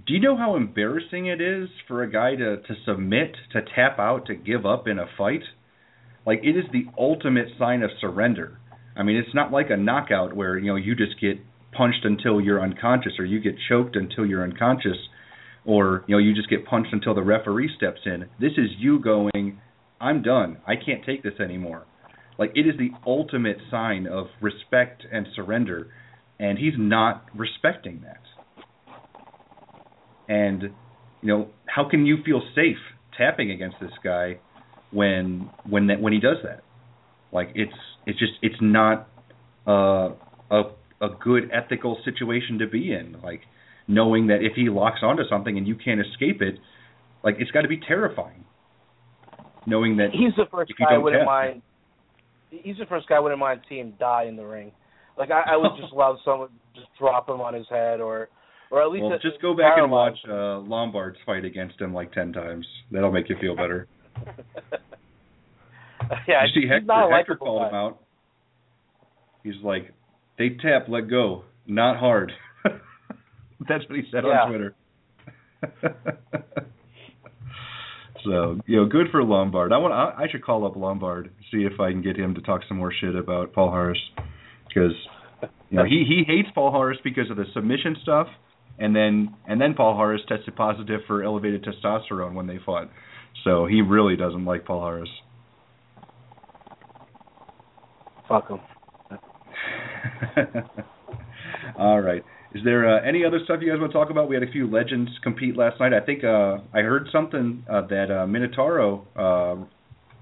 do you know how embarrassing it is for a guy to to submit, to tap out, to give up in a fight? Like it is the ultimate sign of surrender. I mean, it's not like a knockout where, you know, you just get punched until you're unconscious or you get choked until you're unconscious or, you know, you just get punched until the referee steps in. This is you going, I'm done. I can't take this anymore. Like it is the ultimate sign of respect and surrender, and he's not respecting that. And you know, how can you feel safe tapping against this guy when when that when he does that? Like it's it's just it's not uh, a a good ethical situation to be in. Like knowing that if he locks onto something and you can't escape it, like it's got to be terrifying. Knowing that
He's the first guy I wouldn't mind. He's the first guy I wouldn't mind seeing die in the ring. Like I, I would just allow someone to just drop him on his head, or or at least
Well,
a-
just go back and watch uh, Lombard's fight against him like ten times. That'll make you feel better.
yeah,
you see Hector,
not
Hector called
guy.
him out. He's like, they tap, let go, not hard. That's what he said
Yeah.
on Twitter. so you know, good for Lombard. I want. I, I should call up Lombard see if I can get him to talk some more shit about Palhares because you know he he hates Palhares because of the submission stuff, and then and then Palhares tested positive for elevated testosterone when they fought. So he really doesn't like Palhares.
Fuck him.
All right. Is there uh, any other stuff you guys want to talk about? We had a few legends compete last night. I think uh, I heard something uh, that uh, Minotauro, uh,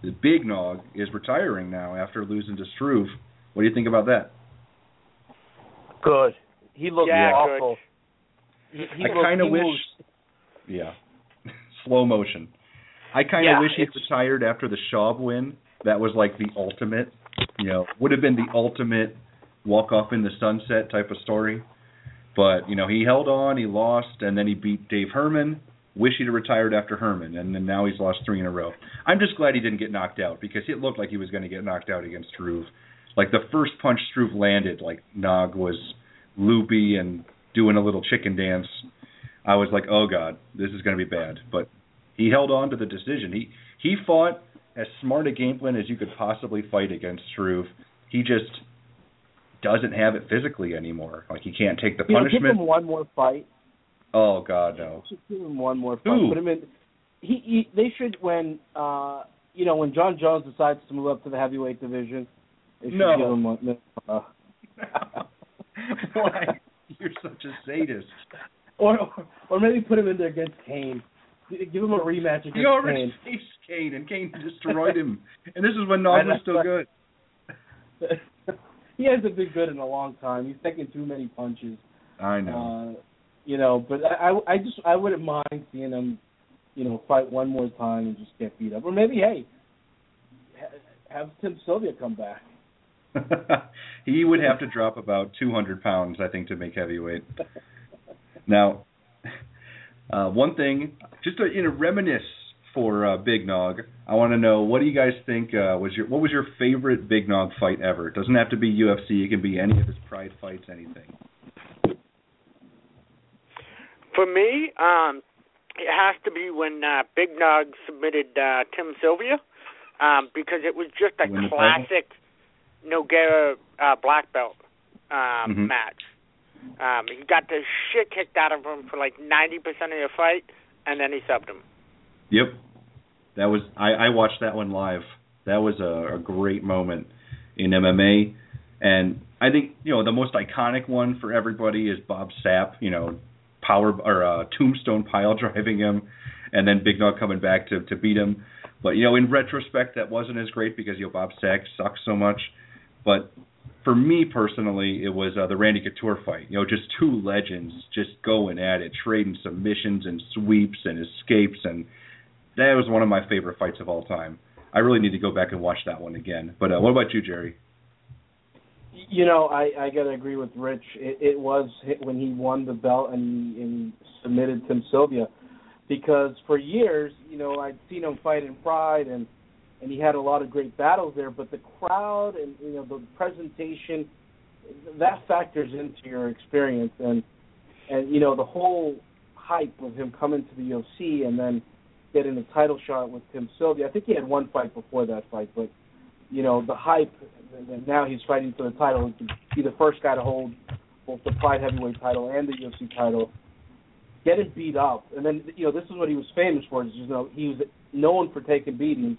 the big nog, is retiring now after losing to Struve. What do you think about that?
Good. He looked
Yeah,
awful. He, he
I kind of wish.
moves-
Yeah. Slow motion. I kind of
Yeah,
wish he retired after the Schaub win. That was like the ultimate, you know, would have been the ultimate walk off in the sunset type of story. But you know, he held on, he lost, and then he beat Dave Herman. Wish he'd have retired after Herman, and then now he's lost three in a row. I'm just glad he didn't get knocked out because it looked like he was going to get knocked out against Struve. Like the first punch Struve landed, like Nog was loopy and doing a little chicken dance. I was like, oh god, this is going to be bad. But he held on to the decision. He he fought as smart a game plan as you could possibly fight against Struve. He just doesn't have it physically anymore. Like he can't take the
You know, give
punishment.
him one more fight.
Oh God, no.
Just give him one more fight.
Who?
Put him in. He, he they should when uh you know when Jon Jones decides to move up to the heavyweight division. They should
No.
give him one. Uh,
Why? You're such a sadist.
or or maybe put him in there against Cain. Give him a rematch against Cain.
He already
Cain.
faced Cain, and Cain destroyed him. And this is when Nog was still good.
he hasn't been good in a long time. He's taking too many punches.
I know.
Uh, you know, but I, I I just I wouldn't mind seeing him, you know, fight one more time and just get beat up, or maybe hey, ha- have Tim Sylvia come back.
he would have to drop about 200 pounds, I think, to make heavyweight. Now, uh, one thing, just to you know, reminisce for uh, Big Nog, I want to know what do you guys think uh, was your what was your favorite Big Nog fight ever? It doesn't have to be UFC. It can be any of his Pride fights, anything.
For me, um, it has to be when uh, Big Nog submitted uh, Tim Sylvia, um, because it was just a
classic. title?
Nogueira uh, black belt um,
Mhm.
match. Um, he got the shit kicked out of him for like ninety percent of the fight, and then he subbed him.
Yep, that was I, I watched that one live. That was a, a great moment in MMA, and I think you know the most iconic one for everybody is Bob Sapp. You know, power or uh, tombstone pile driving him, and then Big Nog coming back to to beat him. But you know, in retrospect, that wasn't as great because you know Bob Sapp sucks so much. But for me personally, it was uh, the Randy Couture fight. You know, just two legends just going at it, trading submissions and sweeps and escapes, and that was one of my favorite fights of all time. I really need to go back and watch that one again. But uh, what about you, Gerry?
You know, I I gotta agree with Rich. It, it was when he won the belt and and submitted Tim Sylvia, because for years, you know, I'd seen him fight in Pride and and he had a lot of great battles there. But the crowd and you know the presentation, that factors into your experience and and you know the whole hype of him coming to the UFC and then getting a title shot with Tim Sylvia. I think he had one fight before that fight, but you know the hype and now he's fighting for the title to be the first guy to hold both the Pride heavyweight title and the UFC title. Getting beat up, and then you know this is what he was famous for. Is you know he was known for taking beatings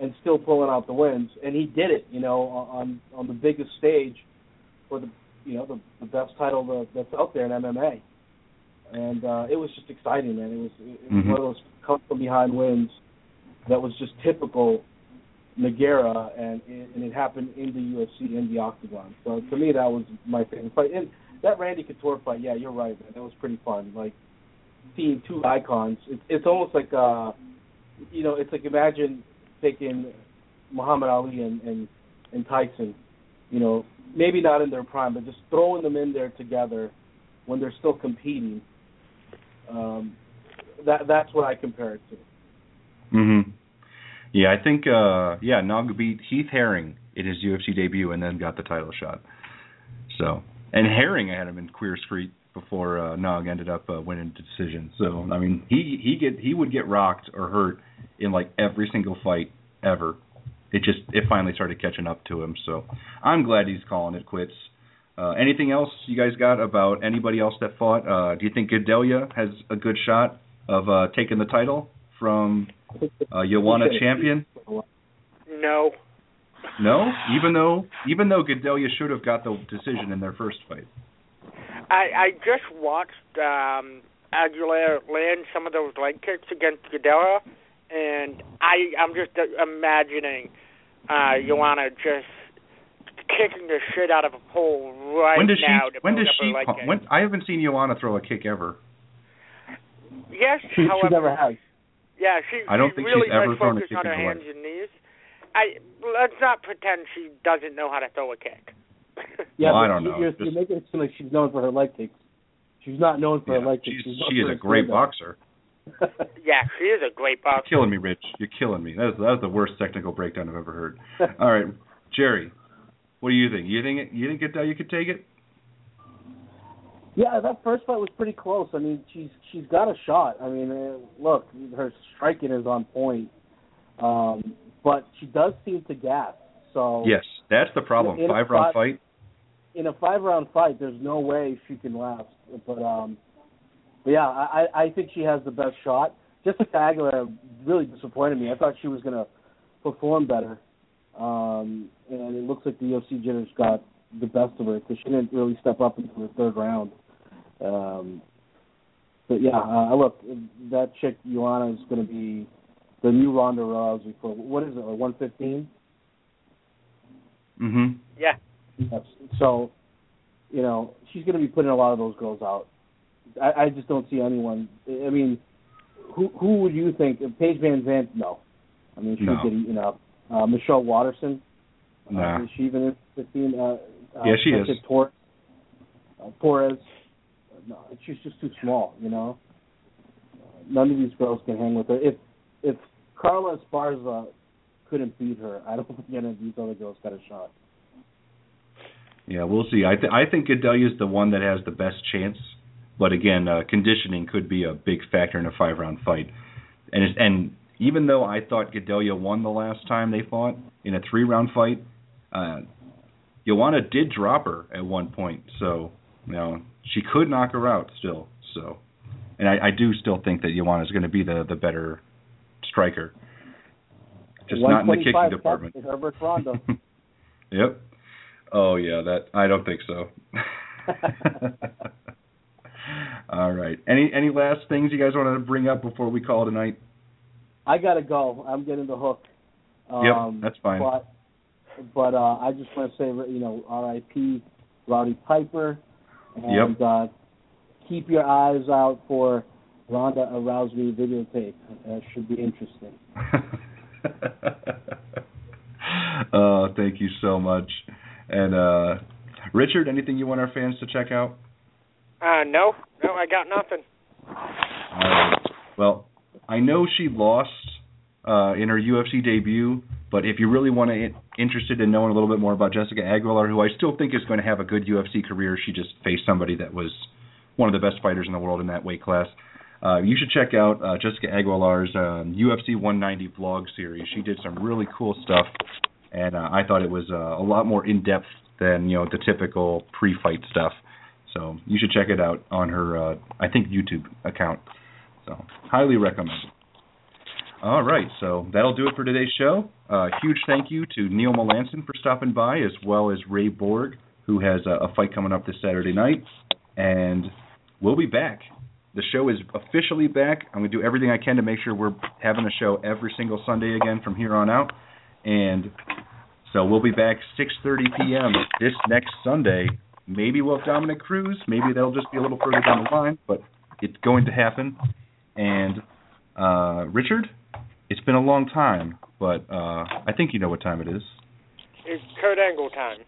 and still pulling out the wins, and he did it. You know on on the biggest stage for the you know the, the best title that, that's out there in MMA, and uh, it was just exciting, man. It was, it was
Mhm.
one of those come from behind wins that was just typical Nogueira, and it, and it happened in the UFC in the octagon. So to me, that was my favorite fight. And that Randy Couture fight, yeah, you're right, man. That was pretty fun. Like seeing two icons. It's it's almost like uh, you know, it's like imagine taking Muhammad Ali and and and Tyson. You know, maybe not in their prime, but just throwing them in there together when they're still competing. Um, that that's what I compare it to.
Mm-hmm. Yeah, I think uh yeah, Nog beat Heath Herring in his UFC debut and then got the title shot. So, and Herring I had him in Queer Street before uh, Nog ended up uh, winning the decision. So, I mean, he he get he would get rocked or hurt in like every single fight ever. It just it finally started catching up to him. So, I'm glad he's calling it quits. Uh, anything else you guys got about anybody else that fought? Uh, do you think Gadelha has a good shot of uh, taking the title from uh, Joanna Champion?
No.
No, even though even though Gadelha should have got the decision in their first fight.
I I just watched um Aguilar land some of those leg kicks against Gadelha, and I I'm just uh, imagining uh Joanna just kicking the shit out of a pole right
when does
now
she?
to
When does she?
leg
pu-
kick.
When I haven't seen Joanna throw a kick ever.
Yes,
She, she
however,
never has.
yeah, she
I don't
she
think
really
she's ever
does
thrown a kick
on her
in her
hands and knees. I let's not pretend she doesn't know how to throw a kick.
Yeah,
Well, I don't
you-
know.
You're,
Just-
you're making it seem like she's known for her leg kicks. She's not known for
Yeah,
her leg
she's,
kicks. known
she is a great boxer.
yeah, she is a great boxer.
You're
boxer.
killing me, Rich. You're killing me. That was, that was the worst technical breakdown I've ever heard. All right, Gerry, what do you think? You think you think You could take it?
Yeah, that first fight was pretty close. I mean, she's she's got a shot. I mean, uh, look, her striking is on point, um, but she does seem to gas. So
Yes, that's the problem. Five round
fight-
fight.
In a five round fight, there's no way she can last. But um, but yeah, I I I think she has the best shot. Jessica Aguilar really disappointed me. I thought she was gonna perform better, um, and it looks like the UFC jitters got the best of her because she didn't really step up into the third round. Um, but yeah, uh, look, that chick Joanna is going to be the new Ronda Rousey for what is it, like 115?
Mm-hmm.
Yeah.
Yes. So, you know, she's going to be putting a lot of those girls out. I, I just don't see anyone. I mean, who who would you think? Paige VanZant? No. I mean, she
No.
would get you know uh, Michelle Waterson.
Nah.
Uh, is she even in fifteen? Uh, uh,
Yeah, she is.
Tor- uh, Torres. No, she's just too small. You know. None of these girls can hang with her. If if Carla Esparza couldn't beat her, I don't think any of these other girls got a shot.
Yeah, we'll see. I th- I think Gadelha is the one that has the best chance, but again, uh, conditioning could be a big factor in a five round fight. And and even though I thought Gadelha won the last time they fought in a three round fight, uh, Joanna did drop her at one point, so you know she could knock her out still. So, and I, I do still think that Joanna is going to be the the better striker, just not in the kicking department.
Herbert Rondo.
Yep. Oh yeah, that I don't think so. All right. Any any last things you guys wanted to bring up before we call it a night?
I gotta go. I'm getting the hook. Um,
Yep, that's fine.
But but uh, I just want to say, you know, R.I.P. Roddy Piper, and
Yep.
uh, keep your eyes out for Rhonda Ronda Rousey videotape. That should be interesting.
uh, thank you so much. And uh Richard, anything you want our fans to check out?
Uh, no, no, I got nothing.
Right. Well, I know she lost uh, in her UFC debut, but if you really want to interested in knowing a little bit more about Jessica Aguilar, who I still think is going to have a good UFC career, she just faced somebody that was one of the best fighters in the world in that weight class. Uh, you should check out uh, Jessica Aguilar's um, UFC 190 vlog series. She did some really cool stuff, and uh, I thought it was uh, a lot more in depth than you know the typical pre-fight stuff. So you should check it out on her, uh, I think, YouTube account. So highly recommend. All right, so that'll do it for today's show. Uh, huge thank you to Neil Melanson for stopping by, as well as Ray Borg, who has a, a fight coming up this Saturday night. And we'll be back. The show is officially back. I'm going to do everything I can to make sure we're having a show every single Sunday again from here on out. And so we'll be back 6:30 p.m. this next Sunday. Maybe we'll have Dominick Cruz. Maybe that'll just be a little further down the line, but it's going to happen. And uh, Richard, it's been a long time, but uh, I think you know what time it is,
It's Kurt Angle time.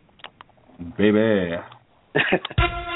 baby.